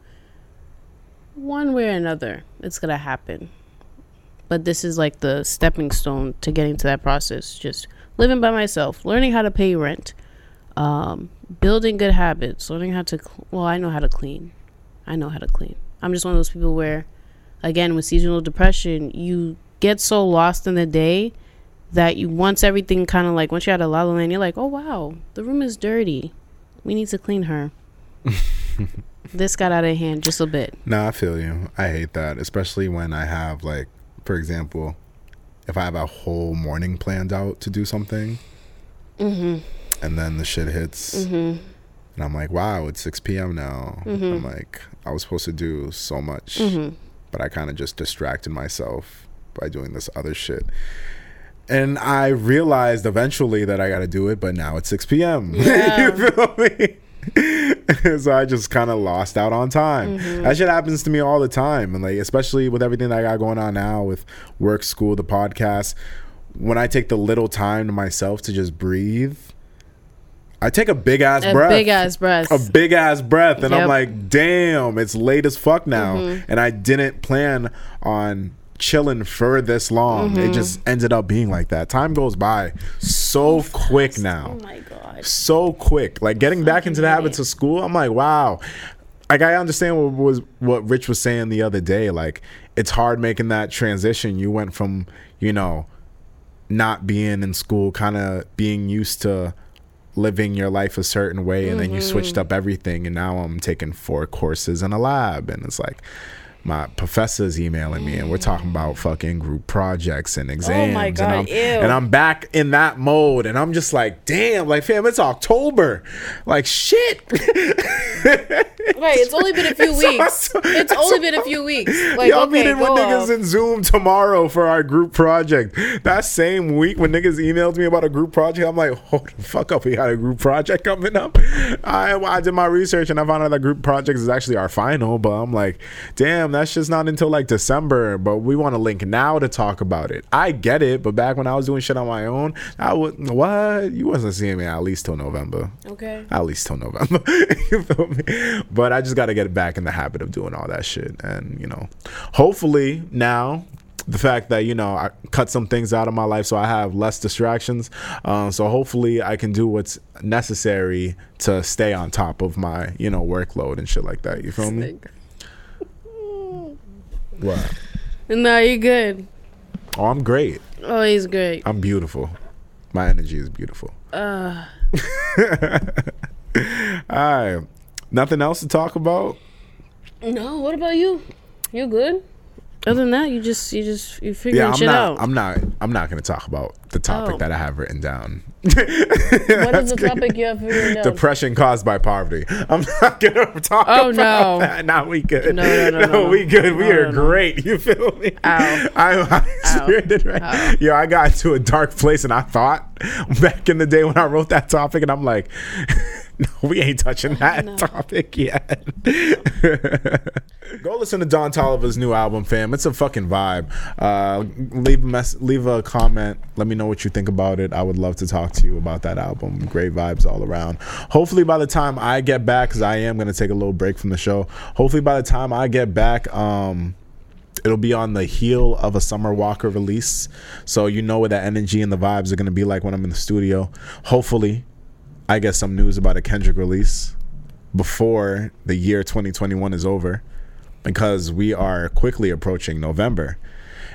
Speaker 2: one way or another it's gonna happen. But this is like the stepping stone to getting to that process. Just living by myself, learning how to pay rent, um, building good habits, learning how to. Cl- well, I know how to clean. I know how to clean. I'm just one of those people where, again, with seasonal depression, you get so lost in the day that you once everything kind of like once you're at a la la land, you're like, oh wow, the room is dirty. We need to clean her. *laughs* this got out of hand just a bit.
Speaker 1: No, I feel you. I hate that, especially when I have like, for example, if I have a whole morning planned out to do something,
Speaker 2: Mm-hmm.
Speaker 1: And then the shit hits,
Speaker 2: Mm-hmm.
Speaker 1: and I'm like, wow, it's 6 p.m. now. I'm like, I was supposed to do so much,
Speaker 2: Mm-hmm.
Speaker 1: but I kind of just distracted myself by doing this other shit. And I realized eventually that I got to do it, but now it's 6 p.m. *laughs*
Speaker 2: Yeah.
Speaker 1: you feel me? *laughs* so I just kind of lost out on time. That shit happens to me all the time, and like especially with everything that I got going on now with work, school, the podcast. when I take the little time to myself to just breathe, I take a big ass
Speaker 2: A
Speaker 1: breath.
Speaker 2: big ass breath.
Speaker 1: a big ass breath and i'm like damn it's late as fuck now.
Speaker 2: Mm-hmm.
Speaker 1: and i didn't plan on chilling for this long.
Speaker 2: Mm-hmm.
Speaker 1: it just ended up being like that. Time goes by so quick now.
Speaker 2: Oh my god.
Speaker 1: so quick. Like getting back into the habits of school i'm like wow. Like i understand what was what rich was saying the other day. Like it's hard making that transition. You went from you know not being in school kind of being used to living your life a certain way and then you switched
Speaker 2: Mm-hmm.
Speaker 1: up everything and now i'm taking four courses in a lab and it's like my professor's emailing me and we're talking about fucking group projects and oh exams
Speaker 2: Oh God,
Speaker 1: and, I'm, and I'm back in that mode and I'm just like damn like fam it's October like shit *laughs*
Speaker 2: Right, it's only been a *laughs* few
Speaker 1: It's
Speaker 2: weeks.
Speaker 1: awesome.
Speaker 2: It's only been a few weeks. *laughs* Like,
Speaker 1: Y'all
Speaker 2: okay,
Speaker 1: meeting with niggas
Speaker 2: off.
Speaker 1: in Zoom tomorrow for our group project. That same week when niggas emailed me about a group project, I'm like, hold the fuck up, we got a group project coming up. I, I did my research and I found out that group project is actually our final, but I'm like, damn, that's just not until like December. But we want to link now to talk about it. I get it, but back when I was doing shit on my own, I would what? You wasn't seeing me at least till November
Speaker 2: Okay.
Speaker 1: at least till November. *laughs* you feel me? But I just got to get back in the habit of doing all that shit. And, you know, hopefully now, the fact that, you know, I cut some things out of my life so I have less distractions. Um, so hopefully I can do what's necessary to stay on top of my, you know, workload and shit like that. You feel me? What?
Speaker 2: No, you're good.
Speaker 1: Oh, I'm great.
Speaker 2: Oh, he's great.
Speaker 1: I'm beautiful. My energy is beautiful.
Speaker 2: Uh, *laughs*
Speaker 1: All right. Nothing else to talk about?
Speaker 2: no, what about you? You good? Other than that, you just you just you figuring
Speaker 1: Yeah, I'm
Speaker 2: shit
Speaker 1: not.
Speaker 2: out.
Speaker 1: I'm not. I'm not going to talk about the topic
Speaker 2: Oh.
Speaker 1: that I have written down.
Speaker 2: what is *laughs* the topic you have figured out?
Speaker 1: Depression caused by poverty. I'm not going *laughs* to talk
Speaker 2: Oh,
Speaker 1: about
Speaker 2: no.
Speaker 1: that. Nah, we good.
Speaker 2: No, no, no, *laughs* no, no.
Speaker 1: we good. We are
Speaker 2: no, no.
Speaker 1: great. You feel me?
Speaker 2: Ow.
Speaker 1: I, I spirited right.
Speaker 2: Ow.
Speaker 1: Yo, I got into a dark place, and I thought back in the day when I wrote that topic, and I'm like, no, we ain't touching oh, that
Speaker 2: No.
Speaker 1: topic yet. Go listen to Don Toliver's new album, fam. It's a fucking vibe. Uh, leave a mess, leave a comment. Let me know what you think about it. I would love to talk to you about that album. Great vibes all around. Hopefully, by the time I get back, because I am gonna take a little break from the show. Hopefully, by the time I get back, um, it'll be on the heel of a Summer Walker release. So you know what that energy and the vibes are gonna be like when I'm in the studio. Hopefully, I get some news about a Kendrick release before the year 2021 is over because we are quickly approaching November.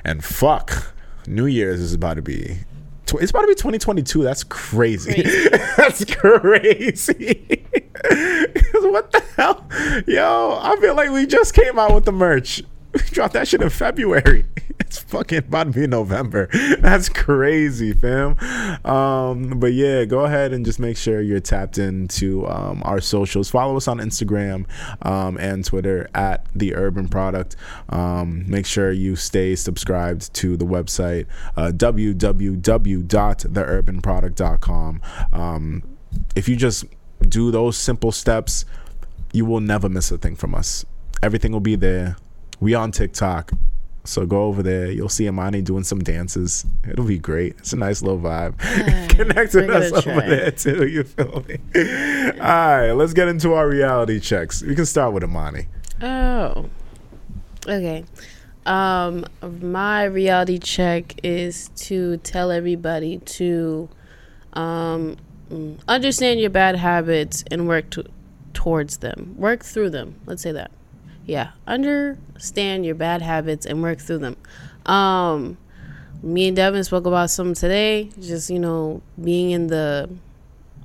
Speaker 1: And fuck, New Year's is about to be. tw- It's about to be 2022. That's crazy.
Speaker 2: Crazy. *laughs*
Speaker 1: That's crazy. *laughs* what the hell? Yo, I feel like we just came out with the merch. *laughs* Dropped that shit in February. *laughs* It's fucking about to be November. *laughs* That's crazy, fam. Um, but yeah, go ahead and just make sure you're tapped into um, our socials. Follow us on Instagram um, and Twitter at the Urban Product. Um, make sure you stay subscribed to the website uh, www.theurbanproduct.com. Um, if you just do those simple steps, you will never miss a thing from us. Everything will be there. We on TikTok. So go over there. You'll see Imani doing some dances. It'll be great. It's a nice little vibe. *laughs* Connect with us over
Speaker 2: try.
Speaker 1: there too. You feel me? All right, let's get into our reality checks. We can start with Imani.
Speaker 2: Oh. Okay. Um my reality check is to tell everybody to um understand your bad habits and work to, towards them. Work through them. Let's say that. Yeah, understand your bad habits and work through them. Um me and Devin spoke about some today, just you know, being in the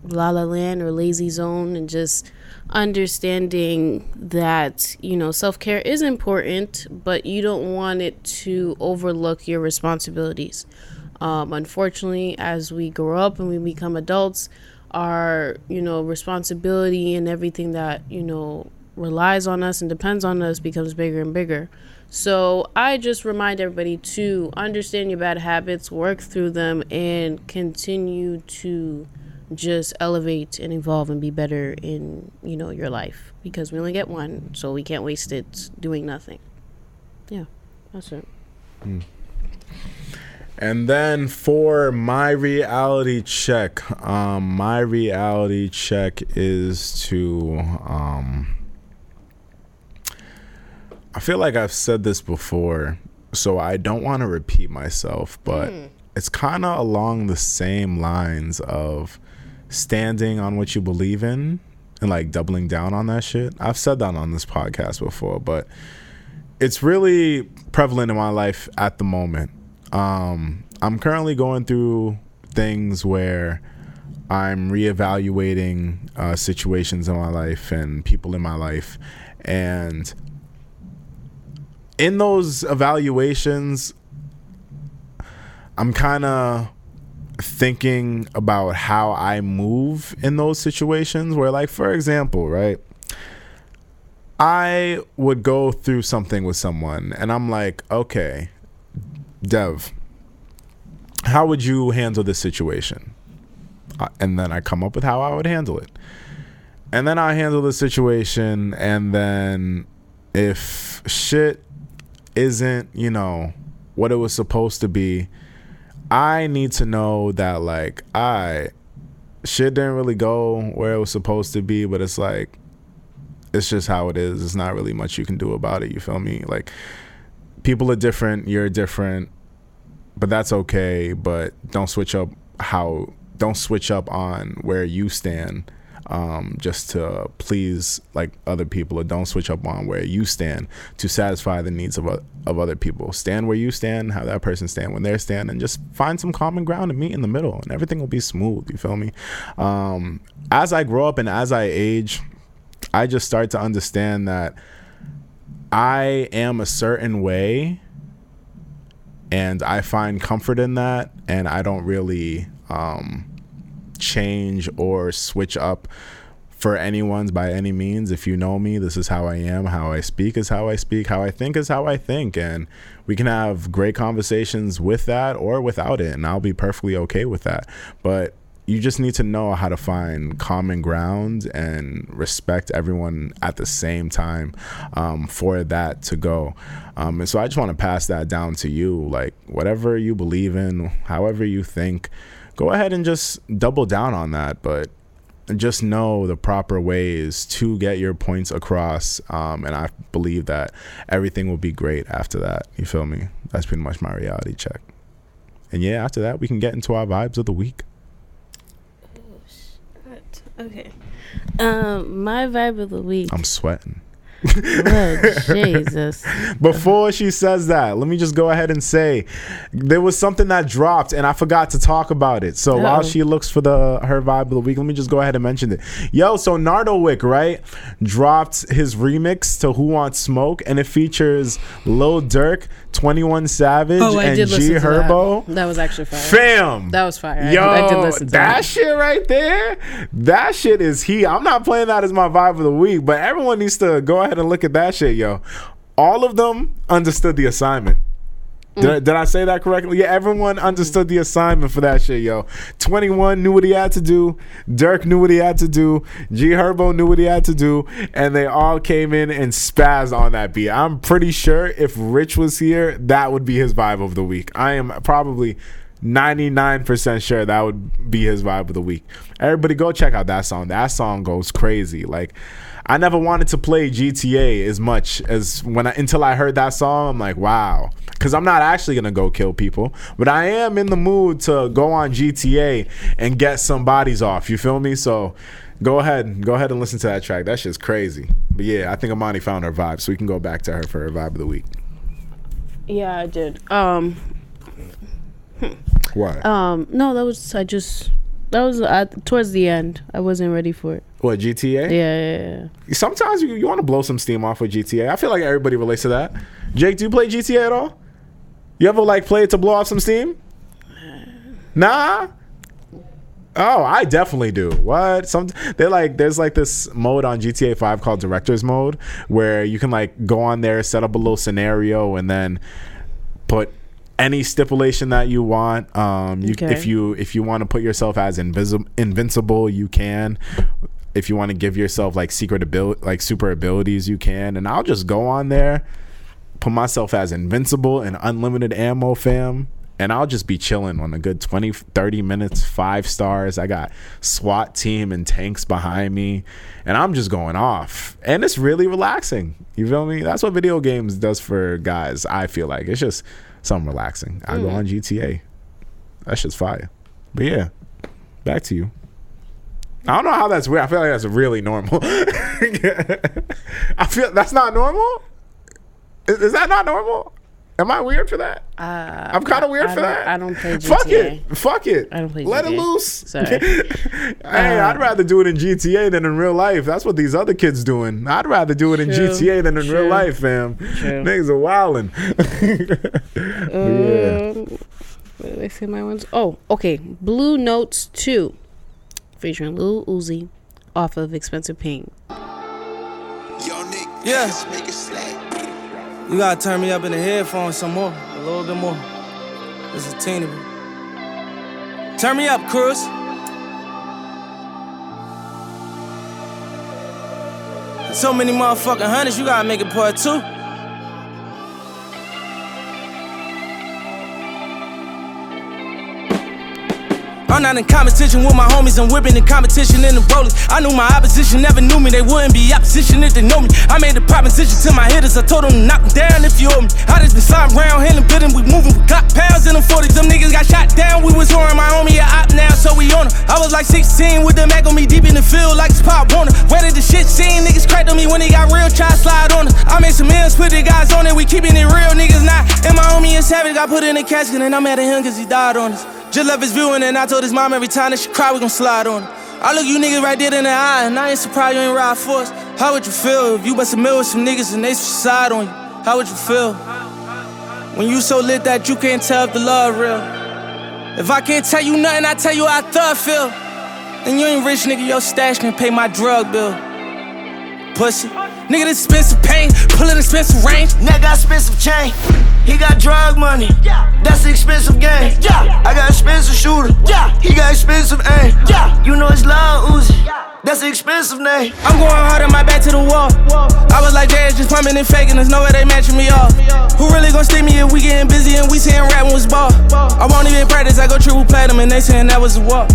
Speaker 2: la la land or lazy zone and just understanding that you know self-care is important but you don't want it to overlook your responsibilities um, unfortunately as we grow up and we become adults our you know responsibility and everything that you know relies on us and depends on us becomes bigger and bigger. So i just remind everybody to understand your bad habits work through them and continue to just elevate and evolve and be better in you know your life. Because we only get one so we can't waste it doing nothing. Yeah that's it.
Speaker 1: And then for my reality check, um, my reality check is to um, I feel like I've said this before, so I don't want to repeat myself, but it's kind of along the same lines of standing on what you believe in and like doubling down on that shit. I've said that on this podcast before, but it's really prevalent in my life at the moment. Um, I'm currently going through things where I'm reevaluating uh, situations in my life and people in my life, and in those evaluations, I'm kind of thinking about how I move in those situations where, like, for example, right? I would go through something with someone and I'm like, okay, Dev, how would you handle this situation? Uh, and then I come up with how I would handle it. And then I handle the situation, and then if shit isn't, you know, what it was supposed to be, I need to know that, like, I shit didn't really go where it was supposed to be, but it's like, it's just how it is. It's not really much you can do about it. You feel me? Like, people are different. You're different, but that's okay. But don't switch up how. Don't switch up on where you stand, um, just to please like other people, or don't switch up on where you stand to satisfy the needs of of other people. Stand where you stand. Have that person stand when they're stand, and just find some common ground and meet in the middle, and everything will be smooth. You feel me? Um, as I grow up and as I age, I just start to understand that I am a certain way and I find comfort in that and I don't really um, change or switch up for anyone's by any means. If you know me, this is how I am. How I speak is how I speak. How I think is how I think. And we can have great conversations with that or without it. And I'll be perfectly okay with that. But you just need to know how to find common ground and respect everyone at the same time um, for that to go. Um, and so I just want to pass that down to you. Like, whatever you believe in, however you think, go ahead and just double down on that. But just know the proper ways to get your points across. Um, and I believe that everything will be great after that. You feel me? That's pretty much my reality check. And yeah, after that, we can get into our vibes of the week.
Speaker 2: What? Okay. Um, my vibe of the week.
Speaker 1: I'm sweating.
Speaker 2: Lord *laughs* Jesus.
Speaker 1: Before she says that, let me just go ahead and say there was something that dropped and I forgot to talk about it. So while
Speaker 2: oh.
Speaker 1: she looks for the her vibe of the week, let me just go ahead and mention it. Yo, so Nardo Wick, right, dropped his remix to Who Wants Smoke and it features Lil Durk, 21 Savage,
Speaker 2: Oh,
Speaker 1: and G Herbo.
Speaker 2: that. That was actually fire.
Speaker 1: Fam.
Speaker 2: That was fire.
Speaker 1: Yo,
Speaker 2: did- I did listen to
Speaker 1: that
Speaker 2: that.
Speaker 1: shit right there, that shit is he. I'm not playing that as my vibe of the week, but everyone needs to go ahead and look at that shit, yo. All of them understood the assignment. Did,
Speaker 2: Mm.
Speaker 1: I, did I say that correctly? Yeah, everyone understood the assignment for that shit, yo. 21 knew what he had to do. Durk knew what he had to do. G Herbo knew what he had to do. And they all came in and spazzed on that beat. I'm pretty sure if Rich was here, that would be his vibe of the week. I am probably 99% sure that would be his vibe of the week. Everybody go check out that song. That song goes crazy. Like I never wanted to play GTA as much as when I until I heard that song. I'm like, wow. Cause I'm not actually gonna go kill people, but I am in the mood to go on GTA and get some bodies off. You feel me? So go ahead, go ahead and listen to that track. That shit's crazy. But yeah, I think Imani found her vibe, so we can go back to her for her vibe of the week.
Speaker 2: Yeah, I did. Um,
Speaker 1: What?
Speaker 2: um, no, that was I just that was uh, towards the end. I wasn't ready for it.
Speaker 1: What GTA?
Speaker 2: Yeah, yeah, yeah.
Speaker 1: Sometimes you, you want to blow some steam off with GTA. I feel like everybody relates to that. Jake, do you play GTA at all? You ever like play it to blow off some steam? Nah. Oh, I definitely do. What? Some they're like there's like this mode on GTA 5 called director's mode where you can like go on there, set up a little scenario and then put any stipulation that you want. Um you
Speaker 2: Okay.
Speaker 1: if you if you want to put yourself as invisible invincible, you can. If you want to give yourself like secret ability like super abilities, you can. And I'll just go on there, put myself as invincible and unlimited ammo fam and I'll just be chilling on a good 20, 30 minutes, five stars. I got SWAT team and tanks behind me, and I'm just going off. And it's really relaxing. You feel me? That's what video games does for guys. I feel like it's just something relaxing. I go mm. on GTA. That shit's fire. But yeah, back to you. I don't know how that's weird. I feel like that's really normal. *laughs* I feel that's not normal. Is, is that not normal? Am I weird for that?
Speaker 2: Uh,
Speaker 1: I'm kind of weird
Speaker 2: I
Speaker 1: for that.
Speaker 2: I don't play GTA.
Speaker 1: Fuck it. Fuck it.
Speaker 2: I don't play
Speaker 1: Let it loose.
Speaker 2: Sorry. *laughs*
Speaker 1: hey, I'd rather do it in GTA than in real life. That's what these other kids doing. I'd rather do it in
Speaker 2: True.
Speaker 1: GTA than in real life, fam.
Speaker 2: True.
Speaker 1: Niggas are wilding. *laughs* yeah.
Speaker 2: Um, where did I say my ones? Oh, okay. Blue Notes 2 featuring Lil Uzi off of Expensive Pain.
Speaker 5: Yo, Nick,
Speaker 3: Yeah.
Speaker 5: make it slack.
Speaker 3: You gotta turn me up in the headphones some more, a little bit more. It's a teeny bit. Turn me up, Cruz. So many motherfucking hundreds, you gotta make it part two. I'm not in competition with my homies, I'm whipping in competition in the rollies. I knew my opposition never knew me, they wouldn't be opposition if they know me. I made a proposition to my hitters, I told them to knock them down if you owe me. I just been sliding around, handling bidding, we moving, we got pounds in them 40s. Them niggas got shot down, we was whoring my homie a op now, so we on 'em. I was like 16 with the Mac on me deep in the field like it's Pop Warner. Where did the shit scene? Niggas cracked on me when they got real, try slide on it. I made some ends, put the guys on it, we keeping it real, niggas not. And my homie is savage, got put in a casket, and I'm mad at him cause he died on us. Just left his viewing, and I told his mom every time that she cry, we gon' slide on her. I look you niggas right dead in the eye, and I ain't surprised you ain't ride for us. How would you feel if you bust a mill with some niggas and they suicide on you? How would you feel? When you so lit that you can't tell if the love real. If I can't tell you nothing, I tell you how I thug feel. Then you ain't rich, nigga, your stash can pay my drug bill. Pussy. Nigga, this expensive pain, pullin' expensive range.
Speaker 6: Nigga got expensive chain. He got drug money. Yeah. That's the expensive game. Yeah. I got expensive shooter. He got expensive aim. You know it's loud Uzi. That's the expensive name.
Speaker 3: I'm going hard on my back to the wall. I was like, Jazz just pumping and faking. There's no way they matching me off. Who really gon' stick me if we getting busy and we saying rapping was ball? I won't even practice. I go triple platinum and they saying that was a walk.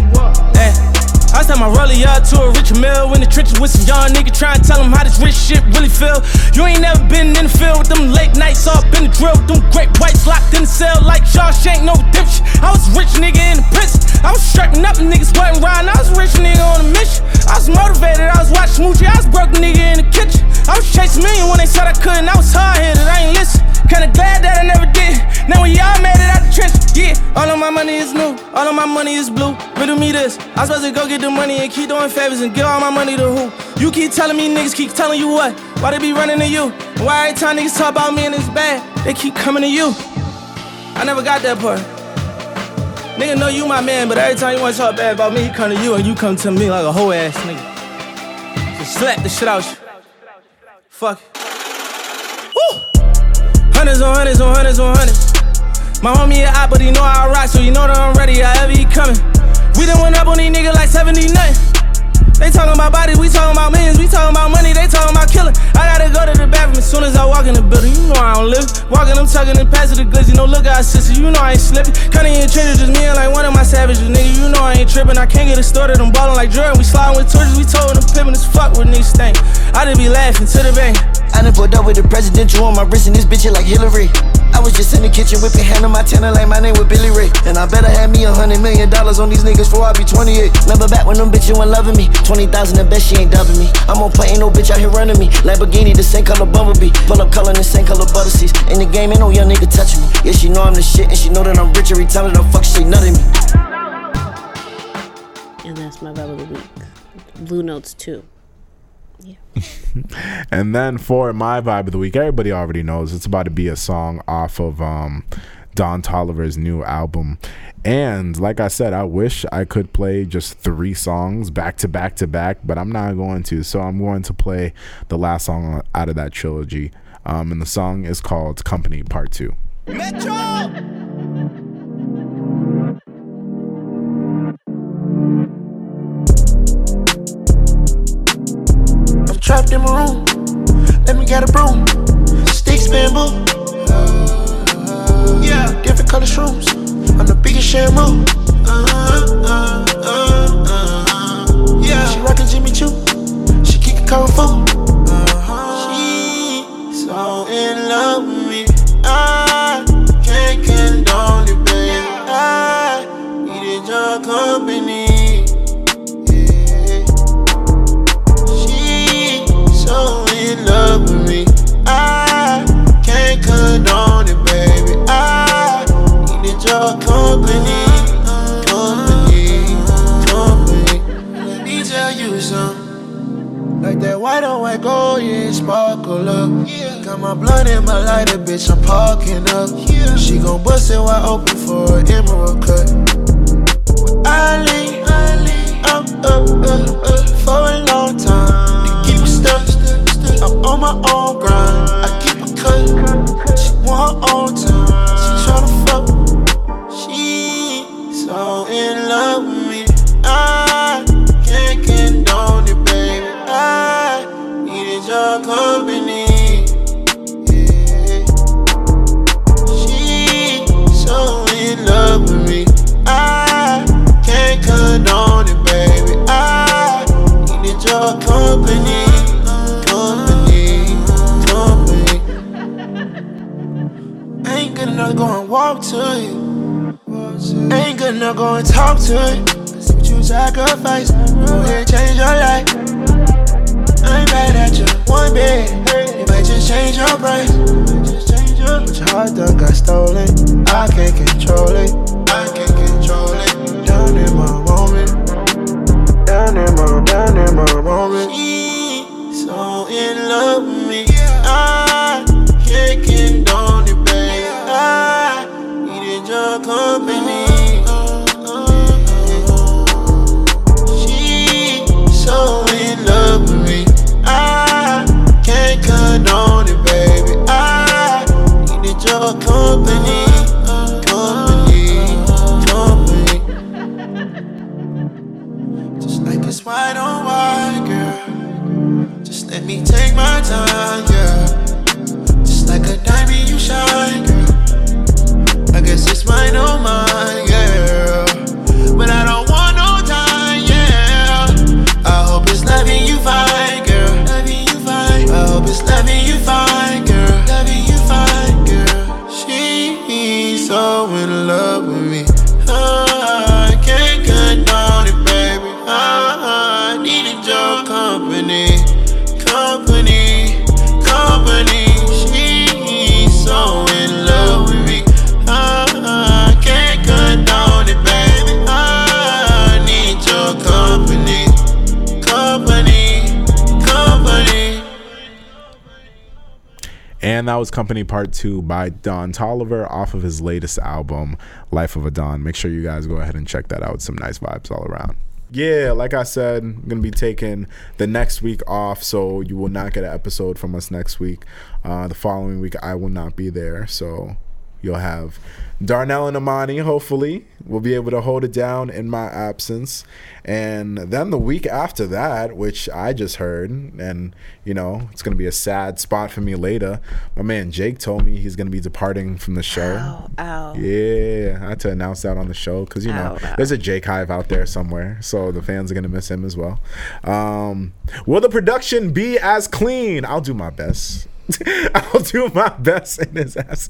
Speaker 3: Eh. I sent my rollie up to a rich mill in the trenches with some young nigga trying to tell them how this rich shit really feel. You ain't never been in the field with them late nights up in the drill them great whites locked in the cell like Shawshank, no redemption. I was rich nigga in the prison. I was strapping up and niggas wasn't riding. I was rich nigga on a mission. I was motivated, I was watching Smoochie, I was broke nigga in the kitchen. I was chasing million when they said I couldn't. I was hard headed, I ain't listen. Kinda glad that I never did. Now when y'all made it out the trench, yeah. All of my money is new, all of my money is blue. Riddle me this. I'm supposed to go get the money and keep doing favors and give all my money to who? You keep telling me niggas keep telling you what? Why they be running to you? Why every time niggas talk about me and it's bad, they keep coming to you? I never got that part. Nigga know you my man, but every time you wanna talk bad about me, he come to you and you come to me like a whole ass nigga. Just slap the shit out you. Fuck it. Hundreds on hundreds on hundreds on hundreds. My homie a op, but he know I rock, so you know that I'm ready, however he coming. We done went up on these niggas like 70 nothing. They talking about bodies, we talking about millions, we talking about money, they talking about killing. I gotta go to the bathroom as soon as I walk in the building. You know I don't live. Walking, I'm tucking and passing the. You know, look out, sister, you know I ain't slipping. Cutting in trenches, just me and like one of my savages, nigga. You know I ain't tripping. I can't get it started. I'm ballin' like Jordan. We sliding with torches, we told them pimpin' as fuck with niggas stink. I just be laughing to the bank.
Speaker 6: I done pulled up with the presidential on my wrist and this bitch it like Hillary. I was just in the kitchen whipping hand on my tenor like my name was Billy Ray. And I better have me a hundred million dollars on these niggas before I be 28. Remember back when them bitches weren't loving me? 20,000 the best she ain't dubbing me. I'm on play, ain't no bitch out here running me. Lamborghini, the same color Bumblebee. Pull up color, the same color butter seats. In the game, ain't no young nigga touching me. Yeah, she know I'm the shit and she know that I'm rich every time that I fuck, she nutting me.
Speaker 2: And that's my vibe of the week. Blue Notes 2. *laughs*
Speaker 1: And then for my vibe of the week, everybody already knows it's about to be a song off of um, Don Toliver's new album. And like I said, I wish I could play just three songs back to back to back, but I'm not going to. So I'm going to play the last song out of that trilogy. Um, and the song is called Company Part 2.
Speaker 6: I'm trapped in my room. Let me get a broom. Sticks, bamboo. Yeah, different color shrooms.
Speaker 7: shampoo. Uh, uh, uh, uh, yeah. She rockin' Jimmy Choo. She kickin' kung fu. She so in love white on white gold, yeah, sparkle up. Got my blood in my lighter, bitch, I'm parking up. She gon' bust it wide open for an emerald cut. I lean, up, up, up, up for a long time. To keep it stuck, I'm on my own grind. I keep it cut. She want her own time. To go and walk to you. Ain't enough go and talk to it. See what you sacrifice. Go ahead, change your life. I ain't mad at you. One bit. You might just change your price. But your heart done got stolen. I can't control it. I can't control it. Down in my moment. Down in my, down in my moment. She so in love with me. Company. She so in love with me. I can't condone it, baby. I needed your company. Company, company. Just like it's white on white, girl. Just let me take my time, yeah. Just like a diamond, you shine, girl. Mine, oh mine,
Speaker 1: And that was Company Part 2 by Don Toliver off of his latest album, Life of a Don. Make sure you guys go ahead and check that out. Some nice vibes all around. Yeah, like I said, I'm going to be taking the next week off, so you will not get an episode from us next week. Uh, the following week, I will not be there, so you'll have Darnell and Imani, hopefully. will be able to hold it down in my absence. And then the week after that, which I just heard, and you know, it's going to be a sad spot for me later. My man Jake told me he's going to be departing from the show.
Speaker 8: Ow, ow.
Speaker 1: Yeah, I had to announce that on the show because, you know,
Speaker 8: Ow,
Speaker 1: there's a Jake Hive out there somewhere. So the fans are going to miss him as well. Um, will the production be as clean? I'll do my best. *laughs* I'll do my best in his ass.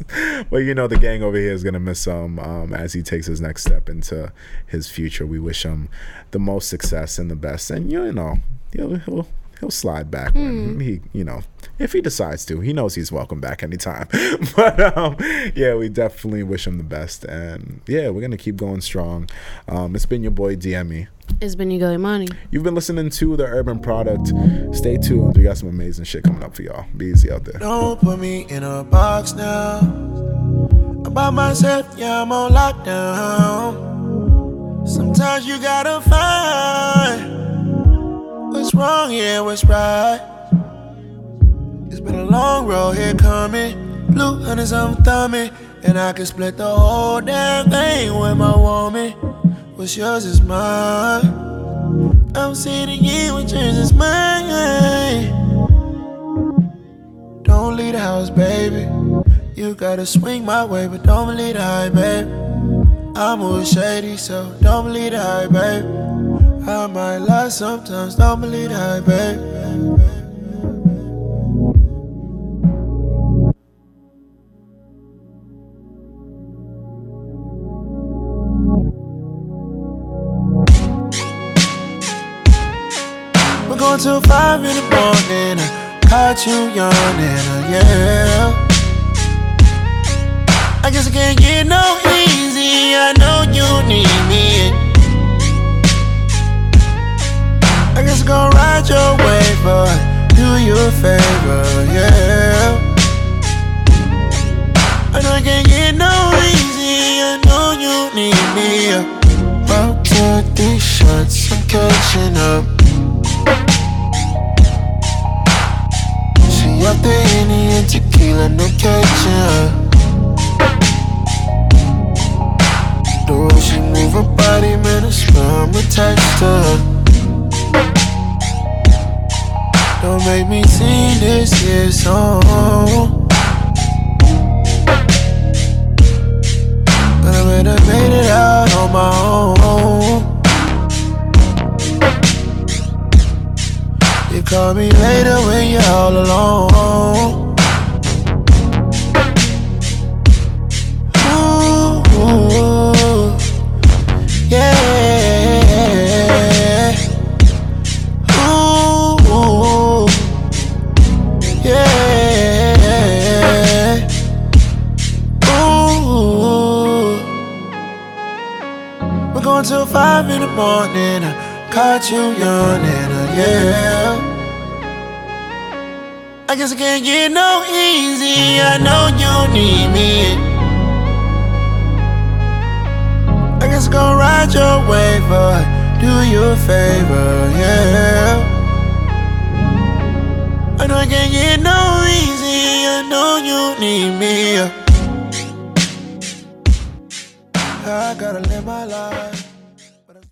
Speaker 1: But you know, the gang over here is gonna miss him um, as he takes his next step into his future. We wish him the most success and the best. And you know, he'll he'll, he'll slide back when he, you know, if he decides to. He knows he's welcome back anytime. *laughs* but um, yeah, we definitely wish him the best. And yeah, we're gonna keep going strong. Um, it's been your boy DME.
Speaker 2: It's been your girl Imani.
Speaker 1: You've been listening to the Urban Product. Stay tuned. We got some amazing shit coming up for y'all. Be easy out there.
Speaker 7: Don't put me in a box now. About myself, yeah, I'm on lockdown. Sometimes you gotta find what's wrong, yeah, what's right. Been a long road here coming. Blue hunters, I'm thumbing. And I can split the whole damn thing with my woman. What's yours is mine. I'm sitting here with yours is mine. Don't leave the house, baby. You gotta swing my way, but don't leave the high, baby. I move shady, so don't believe the hype, babe. I might lie sometimes, don't believe the hype, babe. Till five in the morning. I caught you yawning, uh, yeah. I guess I can't get no easy. I know you need me. I guess I'm gonna ride your wave, but do you a favor, yeah. I know I can't get no easy. I know you need me. About to these shots, I'm catching up. Up the and tequila, no catching up. The way she move her body, man, I swear I'm attached to her. Don't make me sing this here song. But I bet I made it out on my own. Call me later when you're all alone. Ooh, yeah. Ooh, yeah. Ooh. We're going till five in the morning. I caught you yawning, uh, yeah. I guess I can't get no easy. I know you need me. I guess I'm gonna ride your wave, but do you a favor, yeah. I know I can't get no easy. I know you need me. I gotta live my life.